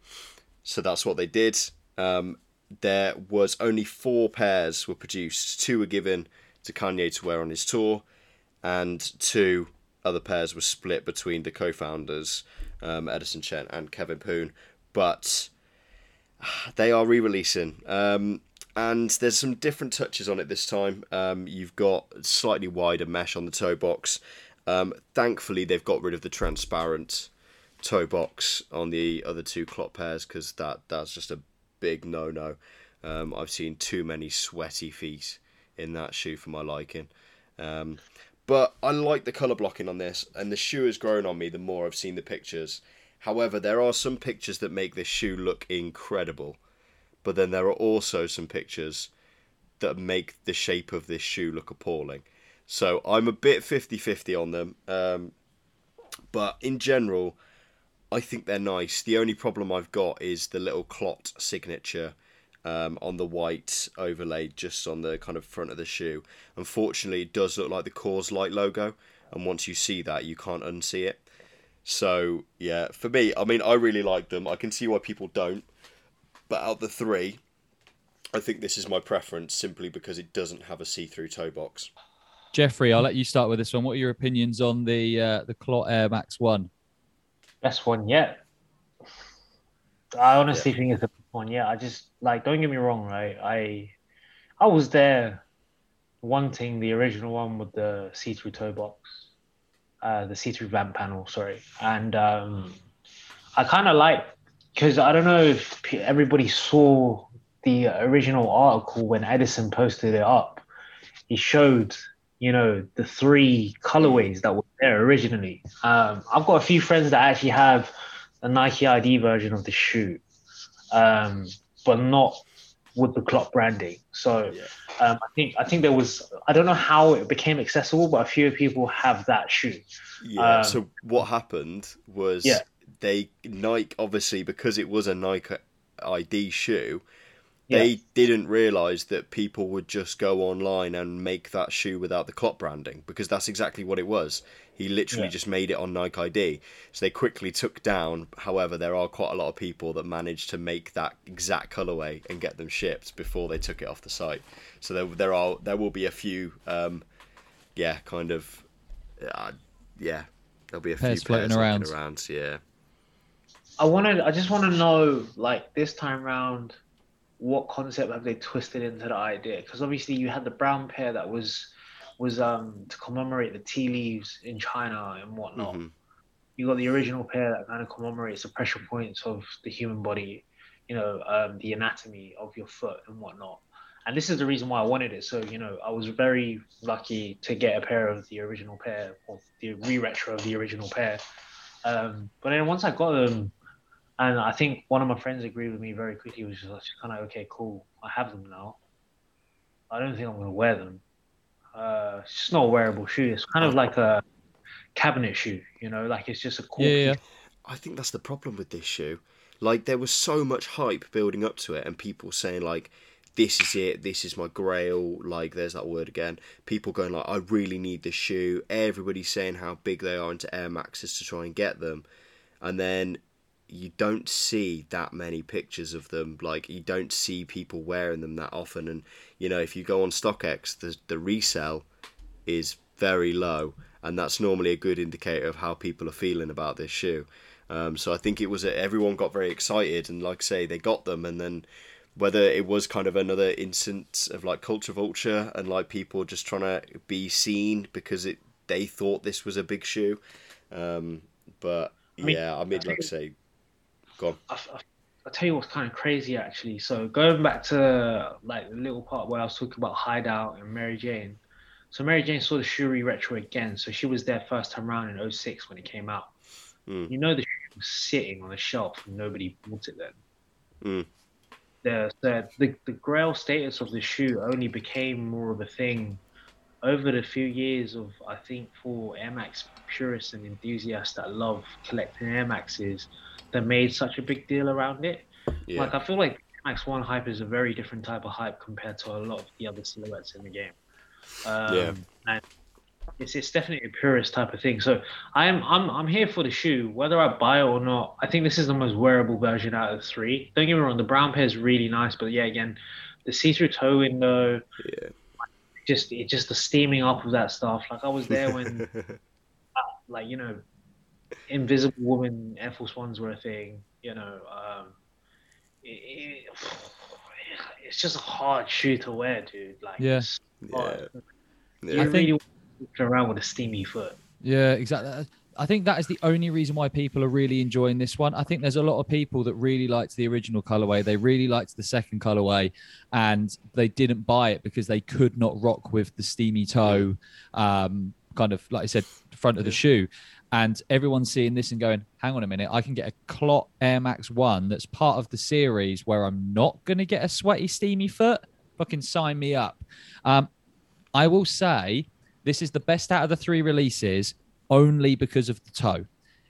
So that's what they did. Um, there was only four pairs were produced. Two were given to Kanye to wear on his tour, and two other pairs were split between the co-founders, um, Edison Chen and Kevin Poon. But they are re-releasing, um, and there's some different touches on it this time. Um, you've got slightly wider mesh on the toe box. Um, thankfully, they've got rid of the transparent toe box on the other two clot pairs because that that's just a big no no. Um, I've seen too many sweaty feet in that shoe for my liking. Um, but I like the colour blocking on this, and the shoe has grown on me the more I've seen the pictures. However, there are some pictures that make this shoe look incredible, but then there are also some pictures that make the shape of this shoe look appalling. So I'm a bit 50 50 on them. Um, but in general, I think they're nice. The only problem I've got is the little clot signature um, on the white overlay just on the kind of front of the shoe. Unfortunately, it does look like the Coors Light logo, and once you see that, you can't unsee it. So yeah, for me, I mean, I really like them. I can see why people don't, but out of the three, I think this is my preference simply because it doesn't have a see-through toe box. Jeffrey, I'll let you start with this one. What are your opinions on the uh, the Clot Air Max One? Best one yet. I honestly yeah. think it's the best one yet. I just like don't get me wrong, right? I I was there wanting the original one with the see-through toe box, uh, the see-through vamp panel, sorry, and um, I kind of like because I don't know if everybody saw the original article when Edison posted it up. He showed you know the three colorways that were there originally. Um, I've got a few friends that actually have a Nike ID version of the shoe, um, but not with the Clot branding. So yeah. um, I think I think there was I don't know how it became accessible, but a few people have that shoe. Yeah. Um, so what happened was yeah. they Nike obviously because it was a Nike ID shoe, they yeah. didn't realize that people would just go online and make that shoe without the clot branding because that's exactly what it was. He literally yeah. just made it on Nike ID. So they quickly took down. However, there are quite a lot of people that managed to make that exact colorway and get them shipped before they took it off the site. So there, there are there will be a few, um, yeah, kind of, uh, yeah, there'll be a pairs few floating pairs around. around. Yeah. I wanted. I just want to know, like this time round what concept have they twisted into the idea? Because obviously you had the brown pair that was was um to commemorate the tea leaves in China and whatnot. Mm-hmm. You got the original pair that kind of commemorates the pressure points of the human body, you know, um, the anatomy of your foot and whatnot. And this is the reason why I wanted it. So, you know, I was very lucky to get a pair of the original pair or the re-retro of the original pair. Um, but then once I got them, and I think one of my friends agreed with me very quickly. which Was just, kind of okay, cool. I have them now. I don't think I'm going to wear them. Uh, it's just not a wearable shoe. It's kind of like a cabinet shoe, you know, like it's just a cool. Yeah, yeah. I think that's the problem with this shoe. Like there was so much hype building up to it, and people saying like, "This is it. This is my grail." Like there's that word again. People going like, "I really need this shoe." Everybody saying how big they are into Air Maxes to try and get them, and then you don't see that many pictures of them. Like you don't see people wearing them that often. And you know, if you go on StockX, the the resale is very low, and that's normally a good indicator of how people are feeling about this shoe. Um, so I think it was a, everyone got very excited, and like I say, they got them, and then whether it was kind of another instance of like culture vulture and like people just trying to be seen because it they thought this was a big shoe. Um, but I mean, yeah, I mean, like I say, Go on. I, I, I'll tell you what's kind of crazy actually. So going back to like the little part where I was talking about Hideout and Mary Jane. So Mary Jane saw the Shuri retro again. So she was there first time around in 06 when it came out. Mm. You know the shoe was sitting on the shelf and nobody bought it then. Mm. The, the, the the grail status of the shoe only became more of a thing over the few years of I think for Air Max purists and enthusiasts that love collecting Air Maxes that made such a big deal around it. Yeah. Like I feel like Max One hype is a very different type of hype compared to a lot of the other silhouettes in the game. Um, yeah. And it's it's definitely a purist type of thing. So I'm I'm I'm here for the shoe, whether I buy it or not. I think this is the most wearable version out of three. Don't get me wrong, the brown pair is really nice, but yeah, again, the see-through toe window. Yeah. Just it just the steaming up of that stuff. Like I was there when, uh, [LAUGHS] like you know, Invisible Woman Air Force Ones were a thing. You know, um, it, it, it's just a hard shoe to wear, dude. Like, yeah, yeah. You yeah. really walk around with a steamy foot. Yeah, exactly. I think that is the only reason why people are really enjoying this one. I think there's a lot of people that really liked the original colorway. They really liked the second colorway, and they didn't buy it because they could not rock with the steamy toe, um, kind of like I said, front of the shoe. And everyone's seeing this and going, hang on a minute, I can get a Clot Air Max 1 that's part of the series where I'm not going to get a sweaty, steamy foot. Fucking sign me up. Um, I will say this is the best out of the three releases only because of the toe.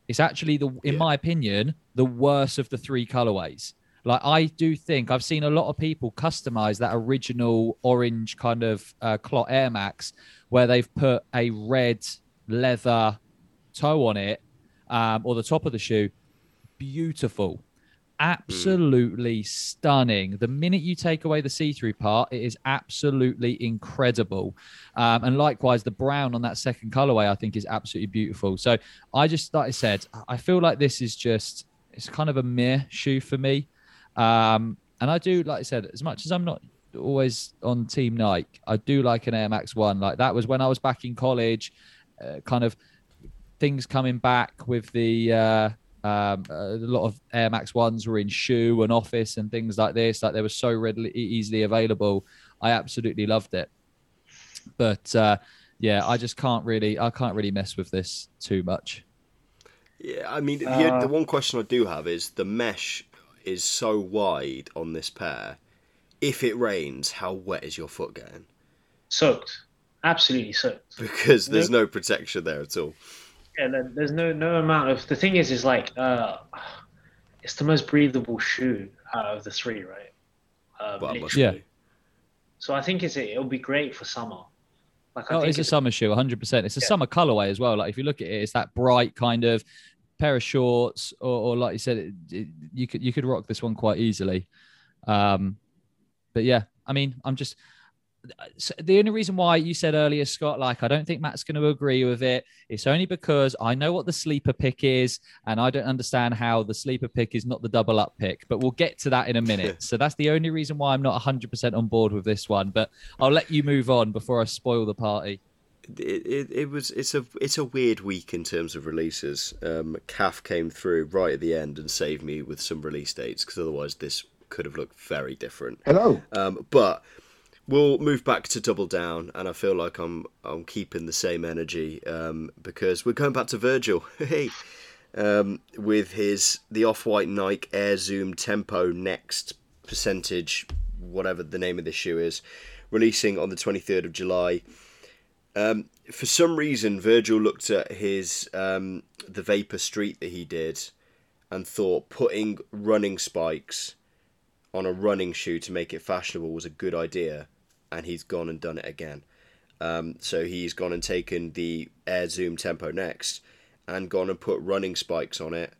It's actually the, in Yeah. my opinion, the worst of the three colorways. Like I do think I've seen a lot of people customize that original orange kind of uh, clot Air Max, where they've put a red leather toe on it, um, or the top of the shoe. Beautiful, absolutely stunning. The minute you take away the see-through part, it is absolutely incredible. Um, and likewise, the brown on that second colorway, I think, is absolutely beautiful. So I just, like I said, I feel like this is just it's kind of a mere shoe for me. Um, and I do, like I said, as much as I'm not always on Team Nike, I do like an Air Max One. Like that was when I was back in college, uh, kind of things coming back with the. Uh, um, a lot of Air Max ones were in Schuh and office and things like this. Like they were so readily, easily available. I absolutely loved it. But uh, yeah, I just can't really, I can't really mess with this too much. Yeah, I mean, the, Uh, the one question I do have is the mesh is so wide on this pair. If it rains, how wet is your foot getting? Soaked, absolutely soaked. Because there's no protection there at all. Yeah, there- there's no no amount of. The thing is, is like, uh, it's the most breathable shoe out of the three, right? Um, Well, Yeah. So I think it's it'll be great for summer. Like I Oh, think it's a summer shoe, 100%. It's a Yeah. summer colorway as well. Like if you look at it, it's that bright kind of pair of shorts, or, or like you said, it, it, you could you could rock this one quite easily. Um, but yeah, I mean, I'm just so the only reason why you said earlier, Scott, like I don't think Matt's going to agree with it. It's only because I know what the sleeper pick is, and I don't understand how the sleeper pick is not the double up pick. But we'll get to that in a minute. [LAUGHS] so that's the only reason why I'm not 100% on board with this one. But I'll let you move on before I spoil the party. It, it, it was it's a it's a weird week in terms of releases. Um, CAF came through right at the end and saved me with some release dates because otherwise this could have looked very different. Hello. Um, but we'll move back to double down, and I feel like I'm I'm keeping the same energy um, because we're going back to Virgil. [LAUGHS] Hey, um, with his the off white Nike Air Zoom Tempo Next percentage, whatever the name of this shoe is, releasing on the 23rd of July. Um, for some reason, Virgil looked at his um, the Vapor Street that he did, and thought putting running spikes on a running shoe to make it fashionable was a good idea, and he's gone and done it again. Um, so he's gone and taken the Air Zoom Tempo Next and gone and put running spikes on it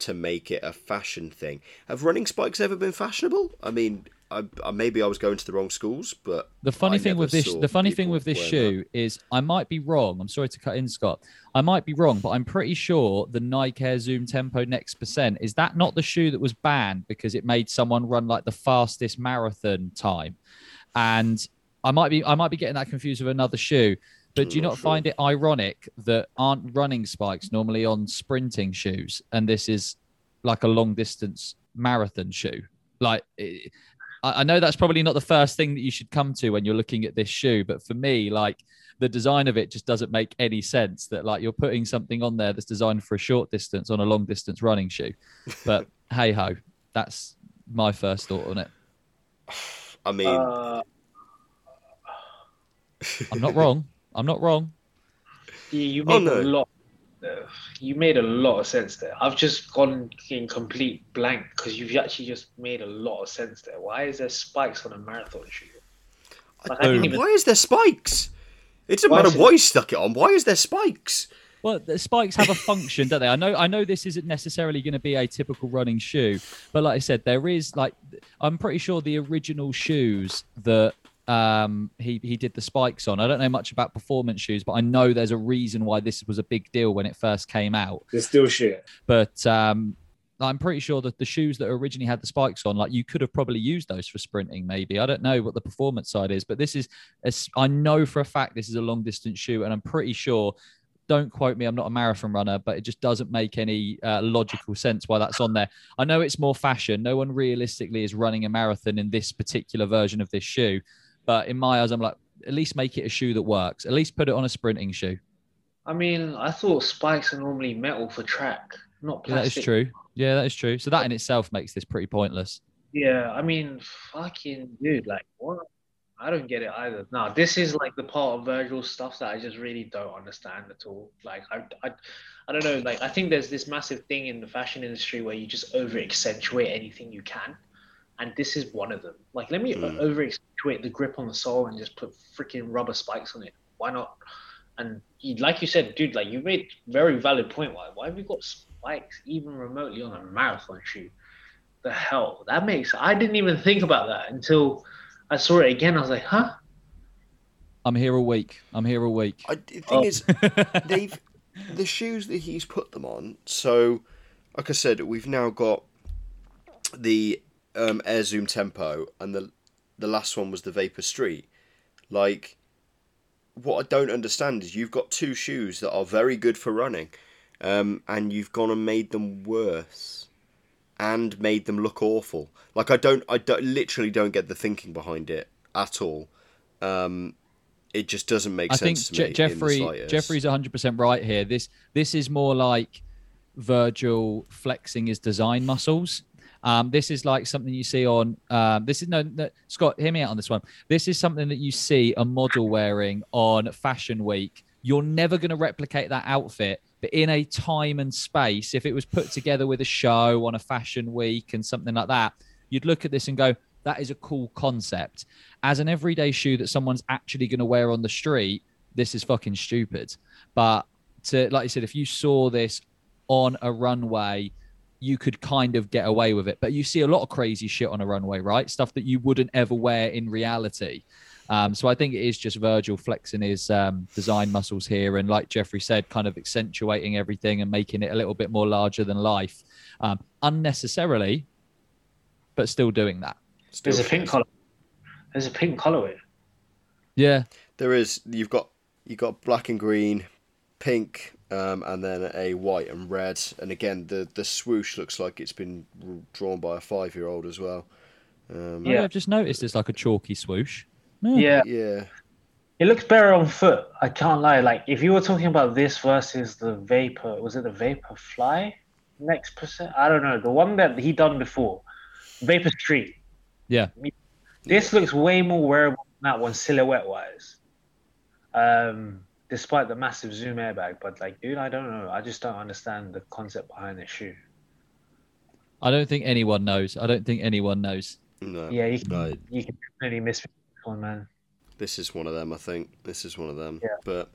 to make it a fashion thing. Have running spikes ever been fashionable? I mean, I, I maybe I was going to the wrong schools, but The funny I thing with this, the funny thing with this shoe is, I might be wrong. I'm sorry to cut in, Scott. I might be wrong, but I'm pretty sure the Nike Air Zoom Tempo Next Percent is that not the shoe that was banned because it made someone run like the fastest marathon time, and I might be, I might be getting that confused with another shoe. But do you not find it ironic that aren't running spikes normally on sprinting shoes, and this is like a long distance marathon shoe? Like, it, I know that's probably not the first thing that you should come to when you're looking at this shoe, but for me, like the design of it just doesn't make any sense that like you're putting something on there that's designed for a short distance on a long distance running shoe. But hey ho, that's my first thought on it. I mean, Uh, I'm not wrong. I'm not wrong. you, you Oh, made no. a lot. Uh, you made a lot of sense there. I've just gone in complete blank because you've actually just made a lot of sense there. Why is there spikes on a marathon shoe? Like, I didn't even- why is there spikes? It doesn't Why matter is why you stuck it on. Why is there spikes? Well, the spikes have a function, don't they? I know. I know this isn't necessarily going to be a typical running shoe, but like I said, there is like I'm pretty sure the original shoes that um he he did the spikes on. I don't know much about performance shoes, but I know there's a reason why this was a big deal when it first came out. They're still shit. But um I'm pretty sure that the shoes that originally had the spikes on, like you could have probably used those for sprinting, maybe. I don't know what the performance side is, but this is, as I know for a fact, this is a long distance shoe, and I'm pretty sure don't quote me, I'm not a marathon runner, but it just doesn't make any uh, logical sense why that's on there. I know it's more fashion. No one realistically is running a marathon in this particular version of this shoe. But in my eyes, I'm like, at least make it a shoe that works. At least put it on a sprinting shoe. I mean, I thought spikes are normally metal for track, not Yeah, that plastic. is true. Yeah, that is true. So that in itself makes this pretty pointless. Yeah, I mean, fucking dude, like what? I don't get it either. No, this is like the part of Virgil stuff that I just really don't understand at all. Like I, I, I don't know. Like I think there's this massive thing in the fashion industry where you just over accentuate anything you can, and this is one of them. Like let me Mm. over accentuate the grip on the sole and just put freaking rubber spikes on it. Why not? And you, like you said, dude, like you made very valid point. Why? Why have you got spikes even remotely on a marathon shoe? The hell that makes. I didn't even think about that until I saw it again. I was like, huh? I'm here a week. I'm here a week. I, the thing Oh. is, [LAUGHS] they've the shoes that he's put them on. So, like I said, we've now got the um, Air Zoom Tempo, and the the last one was the Vapor Street. Like, what I don't understand is you've got two shoes that are very good for running, um, and you've gone and made them worse, and made them look awful. Like I don't, I don't, literally don't get the thinking behind it at all. Um, it just doesn't make I think sense to Je-. Jeffrey. Jeffrey's 100% right here. This this is more like Virgil flexing his design muscles. Um, this is like something you see on. Um, this is no, no Scott. Hear me out on this one. This is something that you see a model wearing on Fashion Week. You're never going to replicate that outfit, but in a time and space, if it was put together with a show on a Fashion Week and something like that, you'd look at this and go, "That is a cool concept." As an everyday shoe that someone's actually going to wear on the street, this is fucking stupid. But to like you said, if you saw this on a runway, you could kind of get away with it. But you see a lot of crazy shit on a runway, right? Stuff that you wouldn't ever wear in reality. Um, so I think it is just Virgil flexing his um, design muscles here, and like Jeffrey said, kind of accentuating everything and making it a little bit more larger than life, um, unnecessarily, but still doing that. Still There's a pink color. There's a pink colorway. Yeah, There is. You've got you've got black and green, pink, um, and then a white and red. And again, the the swoosh looks like it's been drawn by a five year old as well. Um, yeah. Yeah. I've just noticed it's like a chalky swoosh. Yeah, Yeah. it looks better on foot. I can't lie. Like if you were talking about this versus the Vapor, was it the Vapor Fly? Next percent, I don't know. The one that he done before, Vapor Street. Yeah. This looks way more wearable than that one silhouette wise. Um, despite the massive zoom airbag, but like, dude, I don't know. I just don't understand the concept behind this shoe. I don't think anyone knows. I don't think anyone knows. No. Yeah, you can, No, you can definitely miss this one, man. this is one of them. I think this is one of them. Yeah. But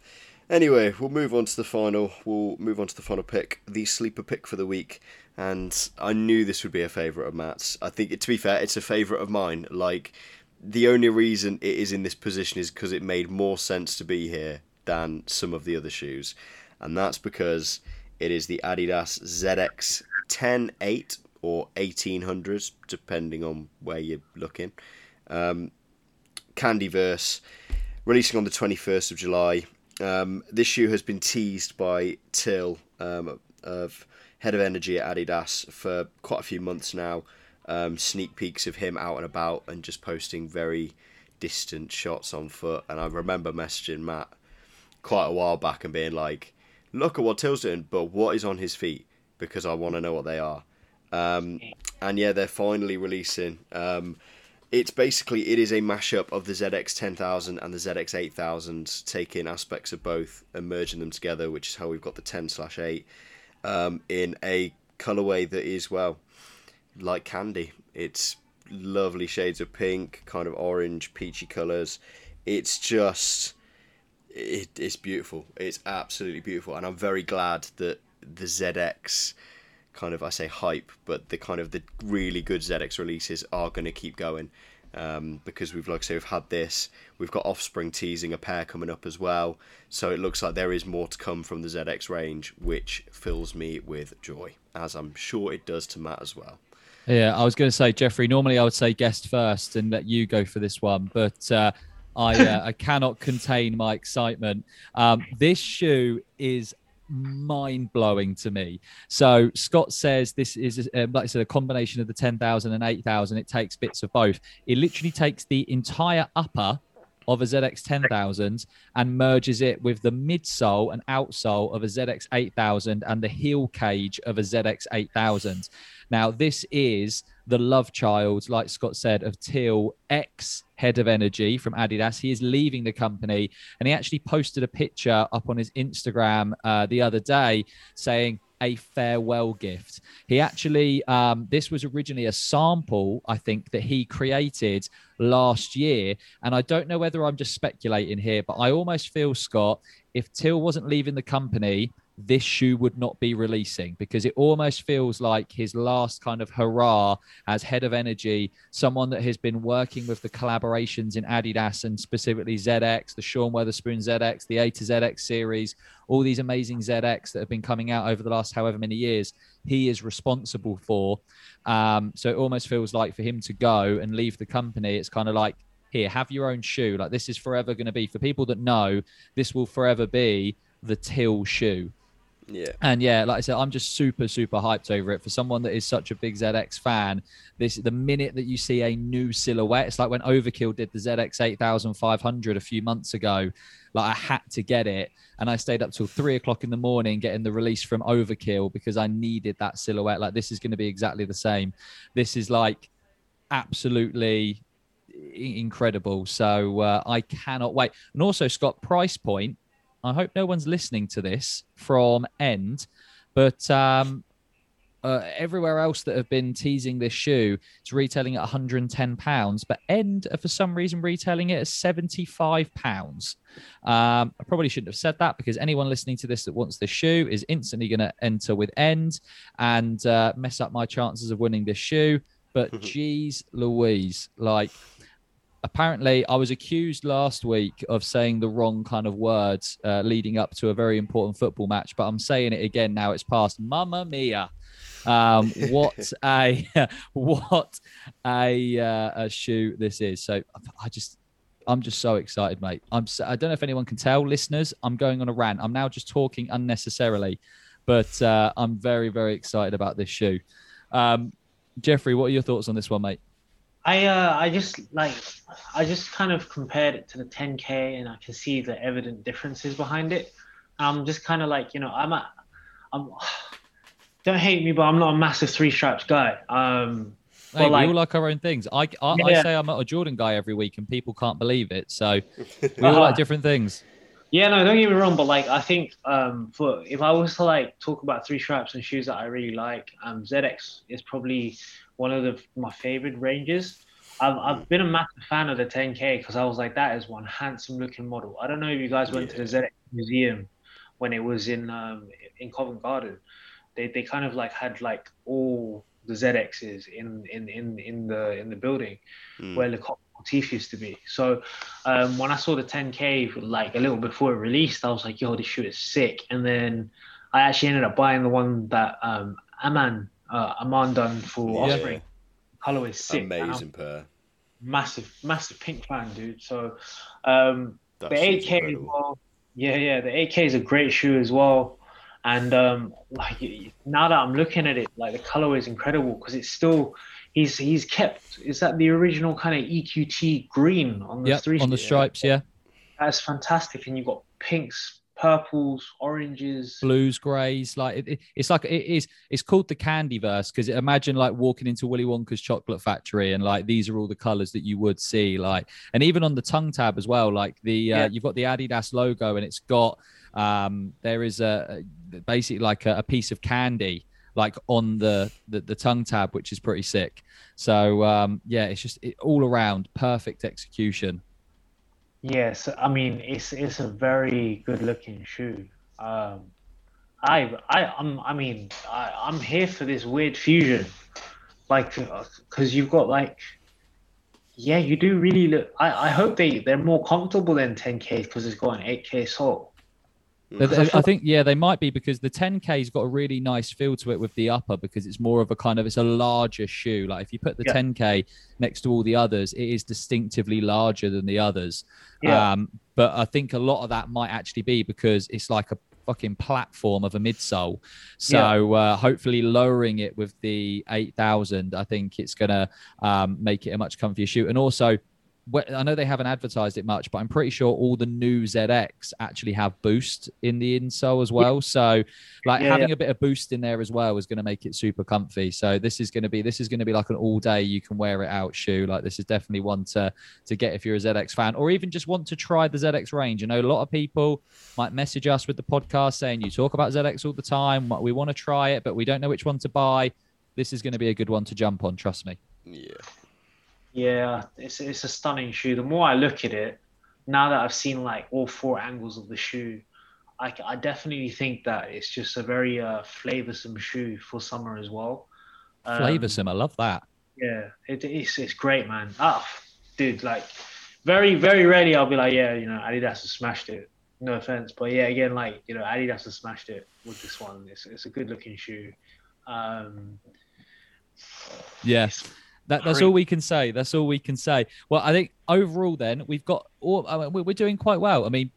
anyway, we'll move on to the final. We'll move on to the final pick, the sleeper pick for the week. And I knew this would be a favourite of Matt's. I think, to be fair, it's a favourite of mine. Like the only reason it is in this position is because it made more sense to be here than some of the other shoes, and that's because it is the Adidas ZX 108 or 1800s, depending on where you're looking. Um, Candyverse, releasing on the 21st of July. Um, this shoe has been teased by Till um, of head of energy at Adidas for quite a few months now. Um, sneak peeks of him out and about and just posting very distant shots on foot. And I remember messaging Matt quite a while back and being like, "Look at what Till's doing, but what is on his feet? Because I want to know what they are." Um, and yeah, they're finally releasing. Um, it's basically it is a mashup of the ZX 10000 and the ZX 8000, taking aspects of both and merging them together, which is how we've got the 10 slash 8 um, in a colorway that is well like candy. It's lovely shades of pink, kind of orange, peachy colors. It's just it, it's beautiful. It's absolutely beautiful, and I'm very glad that the ZX kind of I say hype, but the kind of the really good ZX releases are going to keep going. Um, because we've like I say we've had this, we've got Offspring teasing a pair coming up as well, so it looks like there is more to come from the ZX range, which fills me with joy, as I'm sure it does to Matt as well. Yeah, I was going to say, Jeffrey, normally I would say guest first and let you go for this one, but uh, I uh, I [LAUGHS] cannot contain my excitement. Um, this shoe is mind blowing to me. So Scott says this is, um, like I said, a combination of the 10,000 and 8,000. It takes bits of both. It literally takes the entire upper of a ZX 10,000 and merges it with the midsole and outsole of a ZX 8000 and the heel cage of a ZX 8000. Now, this is the love child, like Scott said, of Till, ex head of energy from Adidas. He is leaving the company, and he actually posted a picture up on his Instagram uh, the other day saying, a farewell gift. He actually, um, this was originally a sample, I think, that he created last year. And I don't know whether I'm just speculating here, but I almost feel, Scott, if Till wasn't leaving the company, this shoe would not be releasing because it almost feels like his last kind of hurrah as head of energy, someone that has been working with the collaborations in Adidas and specifically ZX, the Sean Wotherspoon ZX, the A to ZX series, all these amazing ZX that have been coming out over the last however many years. He is responsible for. Um, so it almost feels like for him to go and leave the company, it's kind of like, here, have your own shoe. Like this is forever going to be for people that know this will forever be the Till shoe. Yeah. And yeah, like I said, I'm just super, super hyped over it. For someone that is such a big ZX fan, this the minute that you see a new silhouette, it's like when Overkill did the ZX 8500 a few months ago. Like I had to get it, and I stayed up till three o'clock in the morning getting the release from Overkill because I needed that silhouette. Like this is going to be exactly the same. This is like absolutely incredible. So uh, I cannot wait. And also, Scott, price point I hope no one's listening to this from End, but um, uh, everywhere else that have been teasing this shoe, it's retailing at 110 pounds, but End are for some reason retailing it at 75 pounds. Um, I probably shouldn't have said that because anyone listening to this that wants this shoe is instantly going to enter with End and uh, mess up my chances of winning this shoe. But [LAUGHS] geez, Louise, like apparently I was accused last week of saying the wrong kind of words uh, leading up to a very important football match, but I'm saying it again now. It's past. Mamma mia! Um, [LAUGHS] what a [LAUGHS] what a, uh, a shoe this is. So I just I'm just so excited, mate. I'm so, I don't know if anyone can tell, listeners. I'm going on a rant. I'm now just talking unnecessarily, but uh, I'm very very excited about this shoe. Um, Jeffrey, what are your thoughts on this one, mate? I uh, I just like I just kind of compared it to the 10k, and I can see the evident differences behind it. I'm just kind of like you know I'm a I'm [SIGHS] don't hate me, but I'm not a massive three stripes guy. Um, hey, we like, all like our own things. I I, yeah. I say I'm a Jordan guy every week, and people can't believe it. So [LAUGHS] we all uh, like [LAUGHS] different things. Yeah, no, don't get me wrong, but like I think um, for if I was to like talk about three stripes and shoes that I really like, um, ZX is probably one of the, my favorite ranges. I've, I've been a massive fan of the 10K because I was like, that is one handsome looking model. I don't know if you guys went yeah. to the ZX Museum when it was in um, in Covent Garden. They, they kind of like had like all the ZXs in in in in the in the building mm. where the Motif used to be. So um, when I saw the 10K like a little before it released, I was like, yo, this shoe is sick. And then I actually ended up buying the one that um, Aman uh, Aman done for Osprey. Yeah. Colorway sick. Amazing pair. Massive, massive pink fan, dude. So um, the 8K as well. Yeah, yeah, the 8K is a great shoe as well. And um, like now that I'm looking at it, like the colorway is incredible because it's still he's he's kept is that the original kind of EQT green on the yep, three on the stripes, yeah. That's fantastic, and you've got pinks, purples, oranges, blues, greys. Like it, it, it's like it is. It's called the candy verse because imagine like walking into Willy Wonka's chocolate factory and like these are all the colors that you would see. Like and even on the tongue tab as well. Like the uh, yeah. you've got the Adidas logo and it's got um there is a basically like a, a piece of candy like on the, the, the tongue tab, which is pretty sick. So um, yeah, it's just it, all around perfect execution. Yes, I mean it's it's a very good looking shoe. Um, I I I'm, I mean I, I'm here for this weird fusion, like because you've got like yeah you do really look. I I hope they they're more comfortable than 10k because it's got an 8k sole. I think yeah, they might be because the 10K's got a really nice feel to it with the upper because it's more of a kind of it's a larger shoe. Like if you put the Yeah. 10K next to all the others, it is distinctively larger than the others. Yeah. Um, but I think a lot of that might actually be because it's like a fucking platform of a midsole. So uh, hopefully lowering it with the 8000, I think it's gonna um, make it a much comfier shoe. And also, wh- I know they haven't advertised it much, but I'm pretty sure all the new ZX actually have boost in the insole as well. So, like Yeah, having a bit of boost in there as well is going to make it super comfy. So this is going to be this is going to be like an all day you can wear it out shoe. Like this is definitely one to to get if you're a ZX fan or even just want to try the ZX range. I know a lot of people might message us with the podcast saying you talk about ZX all the time. We want to try it, but we don't know which one to buy. This is going to be a good one to jump on. Trust me. Yeah. Yeah, it's it's a stunning shoe. The more I look at it, now that I've seen like all four angles of the shoe, I, I definitely think that it's just a very uh, flavorsome shoe for summer as well. Um, Flavorsome. I love that. Yeah, it, it's it's great, man. Ah, dude, like very very rarely I'll be like, yeah, you know, Adidas has smashed it. No offense, but yeah, again, like you know, Adidas has smashed it with this one. It's it's a good looking shoe. Um, Yes. That, that's all we can say. That's all we can say. Well, I think overall, then we've got all. I mean, we're doing quite well. I mean,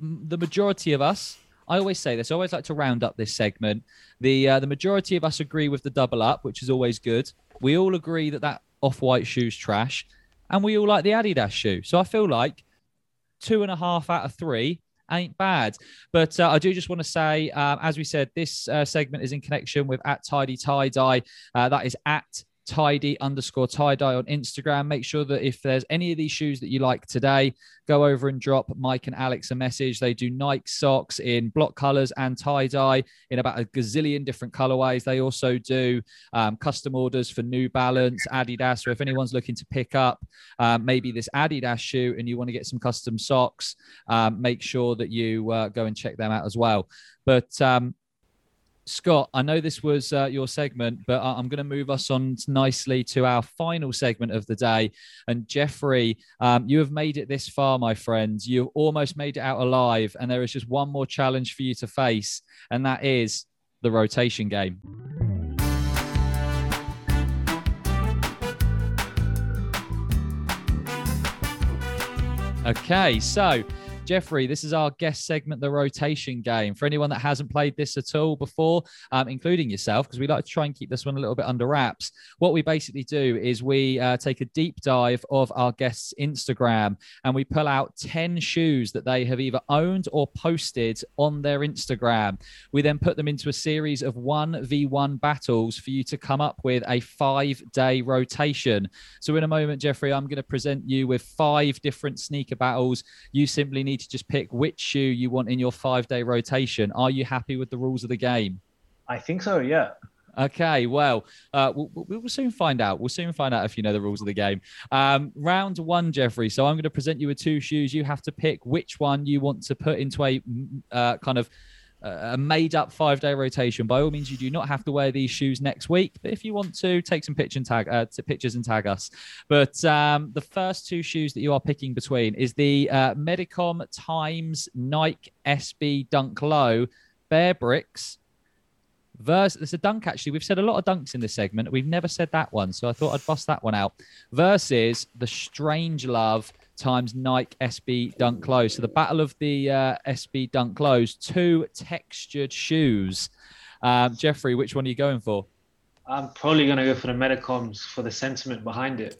the majority of us. I always say this. I always like to round up this segment. The uh, the majority of us agree with the double up, which is always good. We all agree that that off white shoe's trash, and we all like the Adidas shoe. So I feel like two and a half out of three ain't bad. But uh, I do just want to say, um, as we said, this uh, segment is in connection with at Tidy Tie Dye. Uh, that is at tidy underscore tie dye on Instagram. Make sure that if there's any of these shoes that you like today, go over and drop Mike and Alex a message. They do Nike socks in block colors and tie dye in about a gazillion different colorways. They also do um, custom orders for New Balance, Adidas. So if anyone's looking to pick up um, maybe this Adidas shoe and you want to get some custom socks, um, make sure that you uh, go and check them out as well. But um, Scott, I know this was uh, your segment, but I'm going to move us on nicely to our final segment of the day. And Jeffrey, um, you have made it this far, my friends. You've almost made it out alive. And there is just one more challenge for you to face, and that is the rotation game. Okay, so Jeffrey, this is our guest segment, the rotation game. For anyone that hasn't played this at all before, um, including yourself, because we like to try and keep this one a little bit under wraps. What we basically do is we uh, take a deep dive of our guest's Instagram and we pull out 10 shoes that they have either owned or posted on their Instagram. We then put them into a series of 1v1 battles for you to come up with a five day rotation. So, in a moment, Jeffrey, I'm going to present you with five different sneaker battles. You simply need to just pick which shoe you want in your five day rotation. Are you happy with the rules of the game? I think so. Yeah. Okay, well, uh, we'll, we'll soon find out. We'll soon find out if you know the rules of the game. Um, round one, Jeffrey. So I'm going to present you with two shoes. You have to pick which one you want to put into a uh, kind of a made-up five-day rotation. By all means, you do not have to wear these shoes next week, but if you want to, take some picture and tag uh, pictures and tag us. But um, the first two shoes that you are picking between is the uh, Medicom Times Nike SB Dunk Low Bear Bricks Versus, it's a dunk actually. We've said a lot of dunks in this segment. We've never said that one, so I thought I'd bust that one out. Versus the Strange Love times Nike SB Dunk Lows. So the battle of the uh, SB Dunk Lows, two textured shoes. Um, Jeffrey, which one are you going for? I'm probably gonna go for the Medicoms for the sentiment behind it.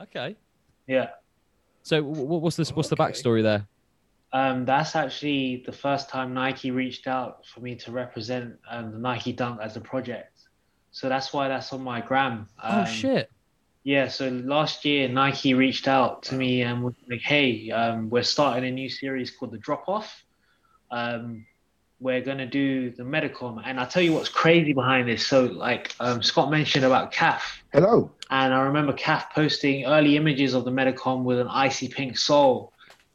Okay. Yeah. So what's this? What's the backstory there? Um, that's actually the first time Nike reached out for me to represent um, the Nike Dunk as a project. So that's why that's on my gram. oh Um, shit! Yeah, so last year Nike reached out to me and was like, "Hey, um, we're starting a new series called the Drop Off. Um, we're gonna do the Medicom." And I'll tell you what's crazy behind this. So, like um, Scott mentioned about calf. Hello. and I remember calf posting early images of the Medicom with an icy pink sole.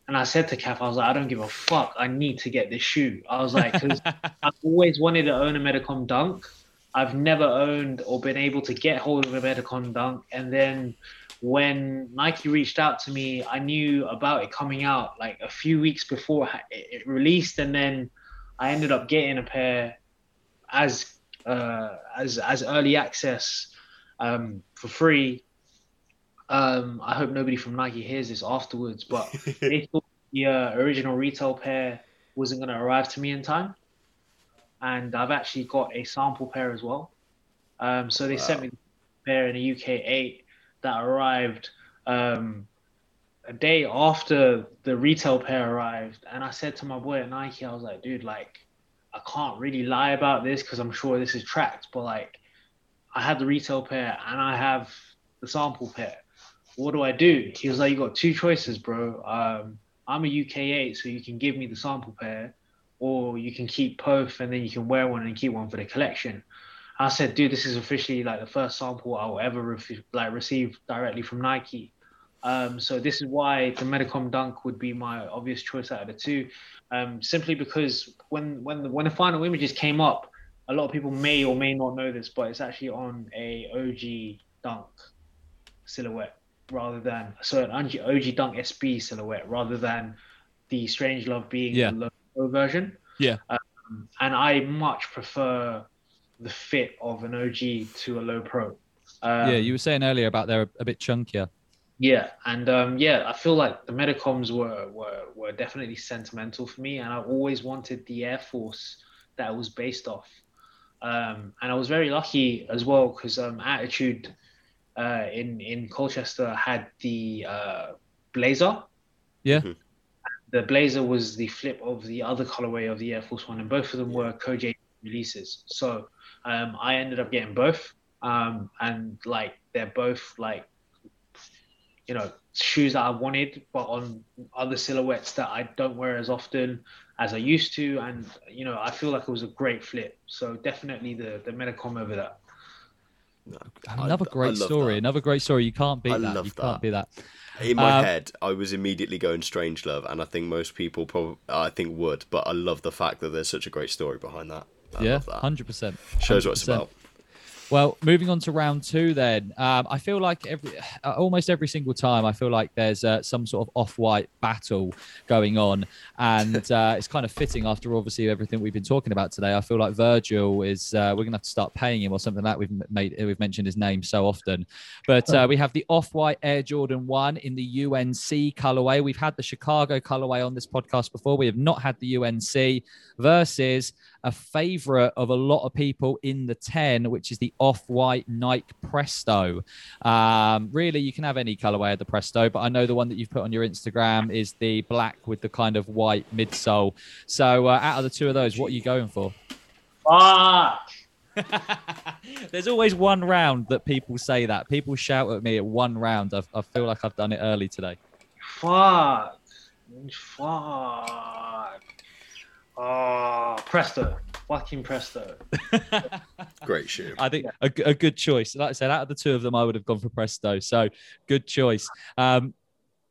And I said to Calf, I was like, I don't give a fuck. I need to get this shoe. I was like, because [LAUGHS] I've always wanted to own a Medicom Dunk. I've never owned or been able to get hold of a Medicom Dunk. And then when Nike reached out to me, I knew about it coming out like a few weeks before it released, and then I ended up getting a pair as uh, as as early access um, for free. Um, I hope nobody from Nike hears this afterwards, but [LAUGHS] they thought the uh, original retail pair wasn't going to arrive to me in time, and I've actually got a sample pair as well. Um, so they wow. sent me the pair in a UK eight that arrived um, a day after the retail pair arrived, and I said to my boy at Nike, I was like, dude, like, I can't really lie about this because I'm sure this is tracked, but like, I had the retail pair and I have the sample pair. What do I do? He was like, you got two choices, bro. Um, I'm a UK8, so you can give me the sample pair, or you can keep both and then you can wear one and keep one for the collection. I said, dude, this is officially like the first sample I'll ever re- like receive directly from Nike. Um, so this is why the Medicom Dunk would be my obvious choice out of the two, um, simply because when when the, when the final images came up, a lot of people may or may not know this, but it's actually on a OG Dunk silhouette rather than so an OG Dunk SB silhouette rather than the Strange Love being yeah. the version. Yeah, um, and I much prefer the fit of an OG to a low pro. Um, yeah, you were saying earlier about they're a bit chunkier. Yeah, and um, yeah, I feel like the Medicoms were, were were definitely sentimental for me, and I always wanted the Air Force that was based off. Um, and I was very lucky as well because um, Attitude uh, in in Colchester had the uh, Blazer. Yeah. The Blazer was the flip of the other colorway of the Air Force One, and both of them were Koj releases. So um, I ended up getting both, um, and like they're both like you know shoes that I wanted, but on other silhouettes that I don't wear as often as I used to, and you know I feel like it was a great flip. So definitely the the Medicom over that. Another I, great I story. That. Another great story. You can't beat I that. You that. can't beat that. In my um, head, I was immediately going Strangelove, and I think most people probably, I think would, but I love the fact that there's such a great story behind that. I yeah, hundred percent. Shows what it's about. Well, moving on to round two, then um, I feel like every uh, almost every single time I feel like there's uh, some sort of off-white battle going on, and [LAUGHS] uh, it's kind of fitting after obviously everything we've been talking about today. I feel like Virgil is uh, we're gonna have to start paying him or something like that. We've made we've mentioned his name so often, but uh, we have the off-white Air Jordan One in the UNC colorway. We've had the Chicago colorway on this podcast before. We have not had the UNC versus a favorite of a lot of people in the 10, which is the off white Nike Presto. Um, really, you can have any colorway of the Presto, but I know the one that you've put on your Instagram is the black with the kind of white midsole. So, uh, out of the two of those, what are you going for? Fuck. [LAUGHS] There's always one round that people say that. People shout at me at one round. I, I feel like I've done it early today. Fuck. Fuck. Oh, Presto. Fucking Presto. [LAUGHS] Great shoe. I think a, a good choice. Like I said, out of the two of them, I would have gone for Presto. So good choice. Um,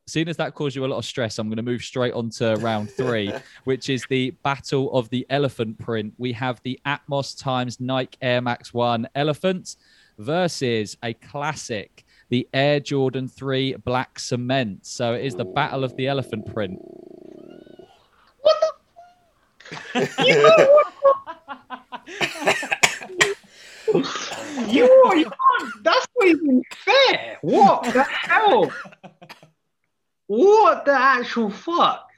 seeing as that caused you a lot of stress, I'm going to move straight on to round three, [LAUGHS] which is the battle of the elephant print. We have the Atmos times Nike Air Max 1 Elephant versus a classic, the Air Jordan 3 Black Cement. So it is the battle of the elephant print. What the [LAUGHS] you you that's not even fair. What the hell? What the actual fuck?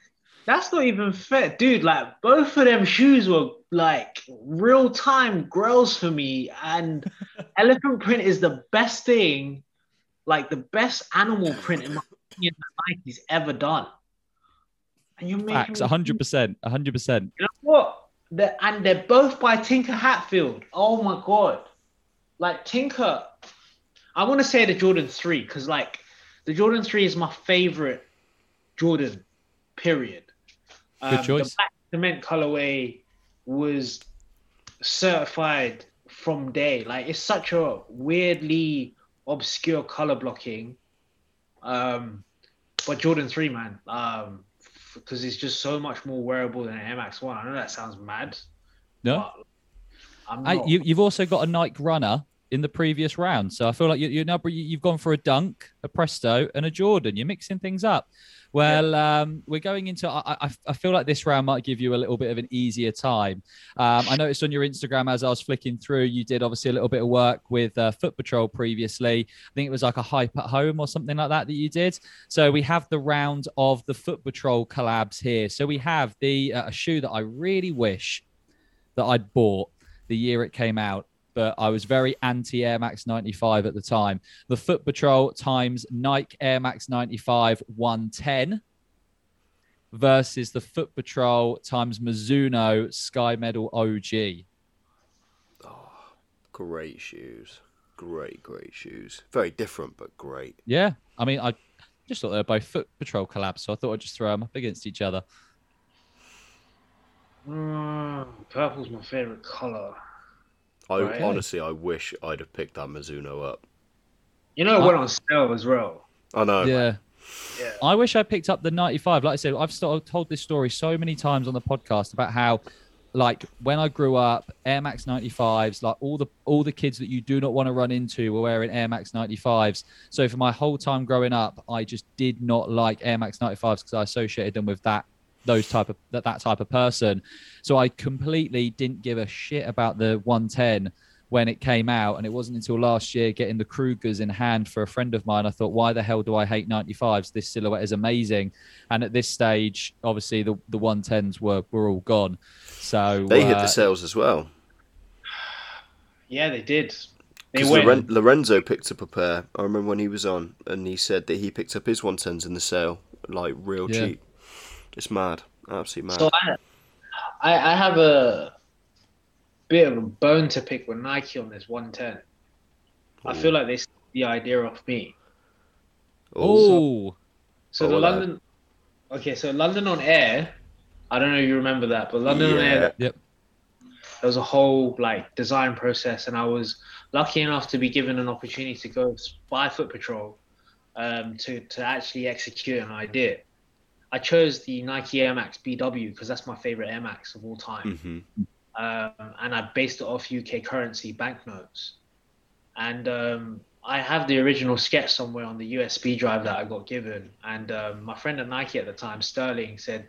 That's not even fair, dude. Like both of them shoes were like real time grails for me, and elephant print is the best thing, like the best animal print in my opinion that Nike's ever done. And you're Facts, hundred percent, hundred percent. You know what? They're, and they're both by Tinker Hatfield. Oh my god! Like Tinker, I want to say the Jordan Three because like the Jordan Three is my favorite Jordan. Period. Good um, choice. The black cement colorway was certified from day. Like it's such a weirdly obscure color blocking. Um, but Jordan Three, man, um, because it's just so much more wearable than an MX One. I know that sounds mad. No, I, you, have also got a Nike Runner in the previous round. So I feel like you, you're now you've gone for a dunk, a presto, and a Jordan. You're mixing things up. Well, um, we're going into. I, I, I, feel like this round might give you a little bit of an easier time. Um, I noticed on your Instagram as I was flicking through, you did obviously a little bit of work with uh, Foot Patrol previously. I think it was like a hype at home or something like that that you did. So we have the round of the Foot Patrol collabs here. So we have the uh, a shoe that I really wish that I'd bought the year it came out but I was very anti Air Max 95 at the time. The Foot Patrol times Nike Air Max 95 110 versus the Foot Patrol times Mizuno Sky Medal OG. Oh, great shoes. Great, great shoes. Very different, but great. Yeah. I mean, I just thought they were both Foot Patrol collabs, so I thought I'd just throw them up against each other. Mm, purple's my favorite color. I right. honestly, I wish I'd have picked that Mizuno up. You know, it went on sale as well. I know. Yeah. Yeah. I wish I picked up the 95. Like I said, I've told this story so many times on the podcast about how, like, when I grew up, Air Max 95s, like all the all the kids that you do not want to run into were wearing Air Max 95s. So for my whole time growing up, I just did not like Air Max 95s because I associated them with that those type of that, that type of person. So I completely didn't give a shit about the 110 when it came out. And it wasn't until last year getting the Krugers in hand for a friend of mine. I thought, why the hell do I hate 95s? This silhouette is amazing. And at this stage, obviously the, the 110s were, were all gone. So they uh, hit the uh, sales as well. Yeah, they did. Because Loren- Lorenzo picked up a pair. I remember when he was on, and he said that he picked up his 110s in the sale, like real yeah. cheap. It's mad, absolutely mad. So I, I, I have a bit of a bone to pick with Nike on this 110. I feel like they the idea of me. Oh. So, so the London. Okay, so London on Air. I don't know if you remember that, but London yeah. on Air. Yep. There was a whole like design process, and I was lucky enough to be given an opportunity to go by Foot Patrol um, to to actually execute an idea. I chose the Nike Air Max BW because that's my favorite Air Max of all time. Mm-hmm. Um, and I based it off UK currency banknotes. And um, I have the original sketch somewhere on the USB drive that I got given. And um, my friend at Nike at the time, Sterling, said,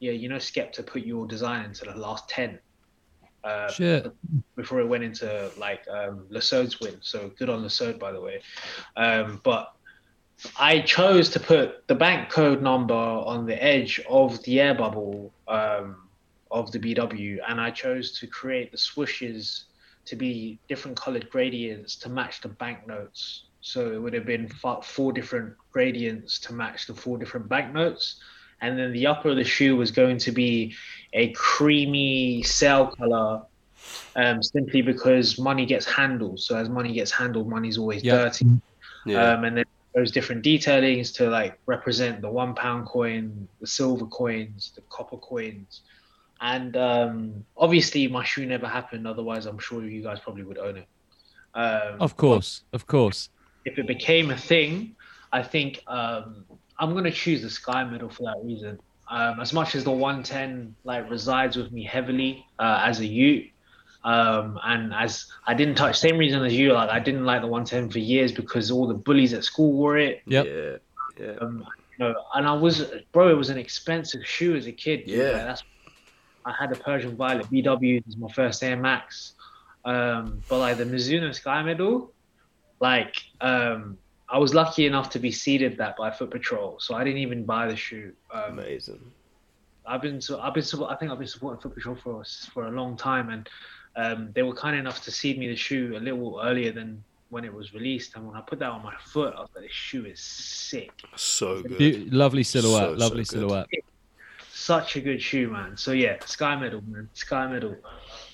"Yeah, you know, Skepta put your design into the last ten. Uh, Shit. Before it went into like um, Lesaud's win. So good on Lesaud, by the way. Um, but I chose to put the bank code number on the edge of the air bubble um, of the BW, and I chose to create the swooshes to be different colored gradients to match the banknotes. So it would have been four different gradients to match the four different banknotes. And then the upper of the shoe was going to be a creamy sail color um, simply because money gets handled. So as money gets handled, money's always yep. dirty. Yeah. Um, and then those different detailings to like represent the one pound coin, the silver coins, the copper coins. And um, obviously, my shoe never happened. Otherwise, I'm sure you guys probably would own it. Um, of course, of course. If it became a thing, I think um, I'm gonna choose the Sky Medal for that reason. Um, as much as the 110 like resides with me heavily uh, as a youth, um, and as I didn't touch, same reason as you, like I didn't like the 110 for years because all the bullies at school wore it. Yep. Yeah. Yeah. Um, you know, and I was, bro, it was an expensive shoe as a kid. Yeah. that's, I had a Persian Violet BW. This is my first Air Max. Um, but like the Mizuno Sky Medal, like, um, I was lucky enough to be seeded that by Foot Patrol, so I didn't even buy the shoe. Um, Amazing. I've been, so I've been, I think I've been supporting Foot Patrol for for a long time, and um, they were kind enough to seed me the shoe a little earlier than when it was released. And when I put that on my foot, I was like, this shoe is sick. So good. Be- lovely silhouette. So, lovely so silhouette. Such a good shoe, man. So yeah, Sky Medal, man. Sky Medal.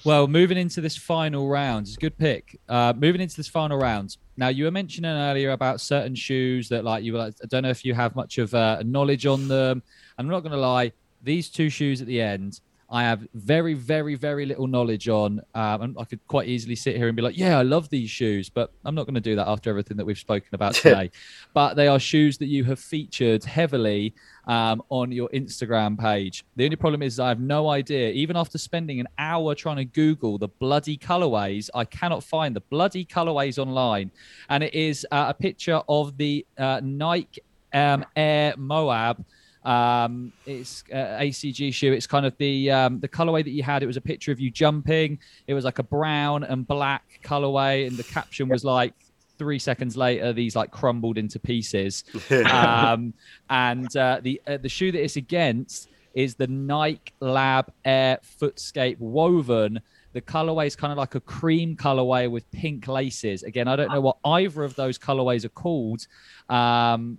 Well, moving into this final round, it's a good pick. Uh, moving into this final round. Now, you were mentioning earlier about certain shoes that, like, you were like, I don't know if you have much of uh, knowledge on them. I'm not going to lie, these two shoes at the end, I have very, very, very little knowledge on. Um, and I could quite easily sit here and be like, yeah, I love these shoes, but I'm not going to do that after everything that we've spoken about [LAUGHS] today. but they are shoes that you have featured heavily um, on your Instagram page. The only problem is I have no idea. Even after spending an hour trying to Google the bloody colorways, I cannot find the bloody colorways online. And it is uh, a picture of the uh, Nike um, Air Moab um, it's uh, ACG shoe. It's kind of the um, the colorway that you had. It was a picture of you jumping. It was like a brown and black colorway, and the caption was like three seconds later these like crumbled into pieces. [LAUGHS] um, and uh, the uh, the shoe that it's against is the Nike Lab Air Footscape woven. The colorway is kind of like a cream colorway with pink laces. Again, I don't know what either of those colorways are called. Um,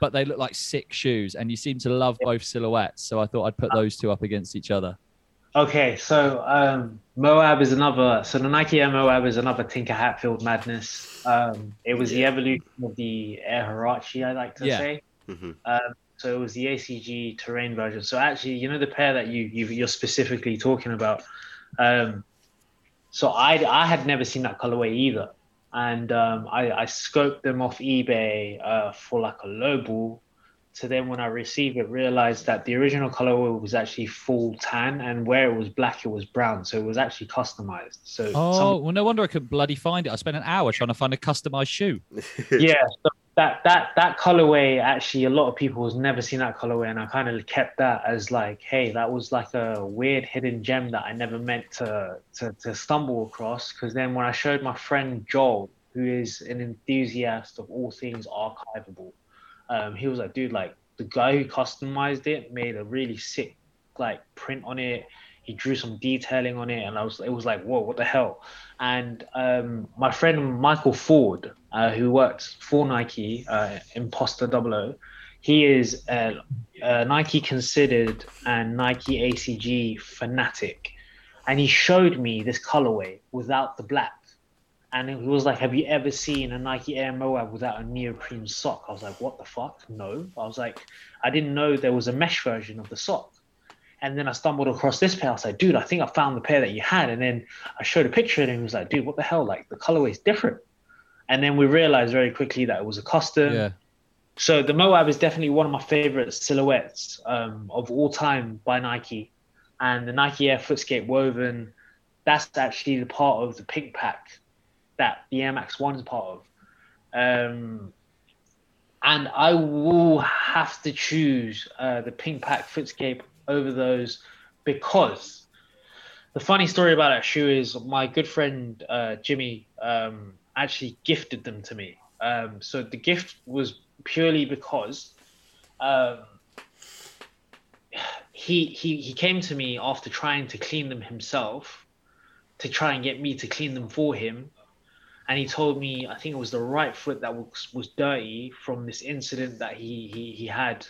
but they look like sick shoes, and you seem to love both silhouettes. So I thought I'd put those two up against each other. Okay, so um, Moab is another. So the Nike Air Moab is another Tinker Hatfield madness. Um, it was yeah. the evolution of the Air Huarache, I like to yeah. say. Mm-hmm. Um, so it was the ACG terrain version. So actually, you know the pair that you, you are specifically talking about. Um, so I I had never seen that colorway either and um, I, I, scoped them off eBay uh, for like a low ball. So then when I received it, realized that the original colorway was actually full tan, and where it was black, it was brown. So it was actually customized. So oh, some... well, no wonder I could bloody find it. I spent an hour trying to find a customized shoe. [LAUGHS] [LAUGHS] yeah, so that that that colorway actually, a lot of people has never seen that colorway, and I kind of kept that as like, hey, that was like a weird hidden gem that I never meant to to, to stumble across. Because then when I showed my friend Joel, who is an enthusiast of all things archivable um, he was like, dude, like the guy who customized it made a really sick like print on it. He drew some detailing on it, and I was it was like, whoa, what the hell? And um, my friend Michael Ford, uh, who works for Nike, uh, Imposter Double O, he is a, a Nike considered and Nike ACG fanatic, and he showed me this colorway without the black and he was like, "Have you ever seen a Nike Air Moab without a neoprene sock?" I was like, "What the fuck? No." I was like, "I didn't know there was a mesh version of the sock." And then I stumbled across this pair. I was like, "Dude, I think I found the pair that you had." And then I showed a picture, and he was like, "Dude, what the hell? Like the colorway is different." And then we realized very quickly that it was a custom. Yeah. So the Moab is definitely one of my favorite silhouettes um, of all time by Nike, and the Nike Air Footscape woven. That's actually the part of the pink pack that the Air Max One is part of. Um, and I will have to choose uh, the Pink Pack Footscape over those because the funny story about that shoe is my good friend uh, Jimmy um, actually gifted them to me. Um, so the gift was purely because um, he, he he came to me after trying to clean them himself to try and get me to clean them for him and he told me I think it was the right foot that was was dirty from this incident that he he, he had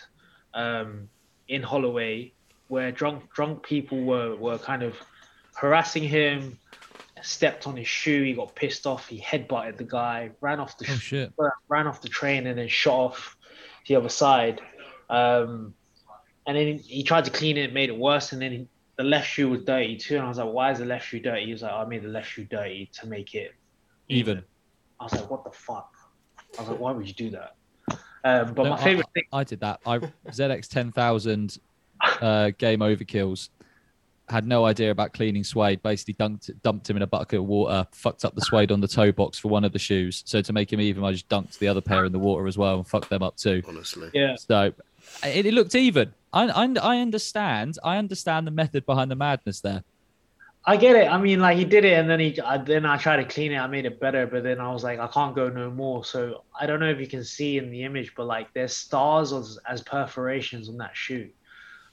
um, in Holloway, where drunk drunk people were were kind of harassing him. Stepped on his shoe. He got pissed off. He headbutted the guy. Ran off the oh, shit. ran off the train and then shot off the other side. Um, and then he tried to clean it, made it worse. And then he, the left shoe was dirty too. And I was like, "Why is the left shoe dirty?" He was like, oh, "I made the left shoe dirty to make it even. I was like, what the fuck? I was like, why would you do that? Um, but no, my favorite I, thing. I did that. I [LAUGHS] ZX ten thousand uh, game overkills. Had no idea about cleaning suede. Basically, dunked, dumped him in a bucket of water. Fucked up the suede on the toe box for one of the shoes. So to make him even, I just dunked the other pair in the water as well and fucked them up too. Honestly, yeah. So it, it looked even. I, I, I understand. I understand the method behind the madness there. I get it. I mean, like he did it, and then he I, then I tried to clean it. I made it better, but then I was like, I can't go no more. So I don't know if you can see in the image, but like there's stars as, as perforations on that shoe.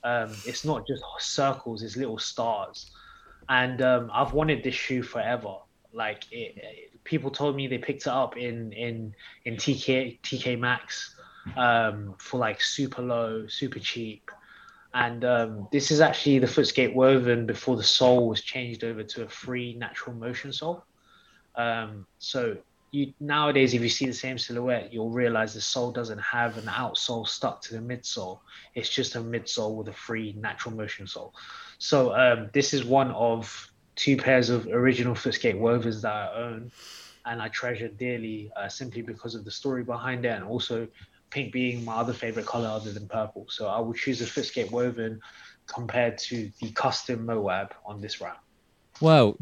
Um, it's not just circles; it's little stars. And um, I've wanted this shoe forever. Like it, it, people told me they picked it up in in in TK TK Maxx um, for like super low, super cheap and um, this is actually the footscape woven before the sole was changed over to a free natural motion sole. Um, so you nowadays, if you see the same silhouette, you'll realize the sole doesn't have an outsole stuck to the midsole. It's just a midsole with a free natural motion sole. So um, this is one of two pairs of original Footscape wovens that I own, and I treasure dearly uh, simply because of the story behind it, and also pink being my other favorite color other than purple. So I would choose a Footscape woven compared to the custom Moab on this round. Well,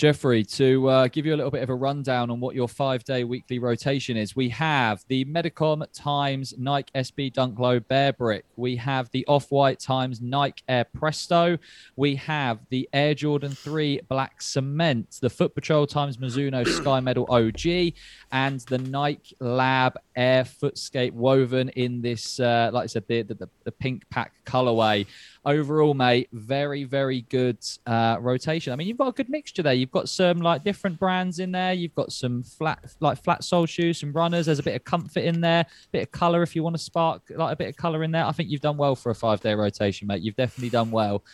Jeffrey, to uh, give you a little bit of a rundown on what your five day weekly rotation is, we have the Medicom times Nike SB Dunk Low Bear Brick. We have the Off White times Nike Air Presto. We have the Air Jordan 3 Black Cement, the Foot Patrol times Mizuno [CLEARS THROAT] Sky Medal OG, and the Nike Lab Air Footscape woven in this, uh, like I said, the, the, the pink pack colorway overall, mate, very, very good uh, rotation. I mean, you've got a good mixture there. You've got some like different brands in there. You've got some flat, like flat sole shoes, some runners. There's a bit of comfort in there, a bit of color if you want to spark like a bit of color in there. I think you've done well for a five day rotation, mate. You've definitely done well.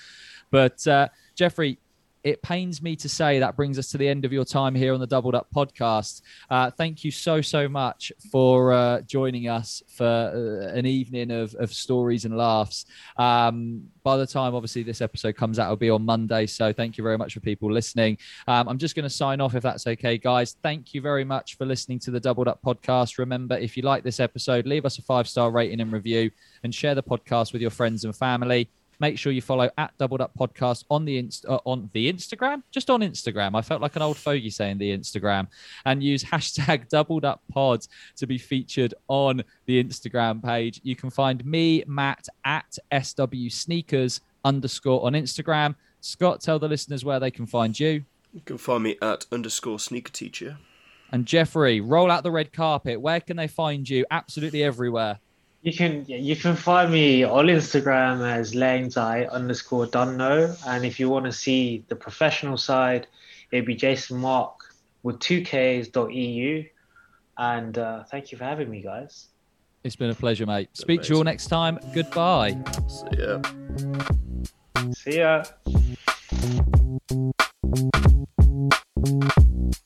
But uh, Jeffrey, it pains me to say that brings us to the end of your time here on the Doubled Up podcast. Uh, thank you so, so much for uh, joining us for uh, an evening of, of stories and laughs. Um, by the time, obviously, this episode comes out, it'll be on Monday. So thank you very much for people listening. Um, I'm just going to sign off if that's okay, guys. Thank you very much for listening to the Doubled Up podcast. Remember, if you like this episode, leave us a five star rating and review and share the podcast with your friends and family make sure you follow at Doubled Up Podcast on the inst- uh, on the Instagram, just on Instagram. I felt like an old fogey saying the Instagram, and use [LAUGHS] hashtag Doubled Up Pods to be featured on the Instagram page. You can find me, Matt, at SW Sneakers underscore on Instagram. Scott, tell the listeners where they can find you. You can find me at underscore sneaker teacher. And Jeffrey, roll out the red carpet. Where can they find you? Absolutely everywhere. You can you can find me on Instagram as Langzai underscore Dunno. And if you want to see the professional side, it'd be Jason Markk with two Ks dot EU. And uh, thank you for having me, guys. It's been a pleasure, mate. Speak Amazing. to you all next time. Goodbye. See ya. See ya.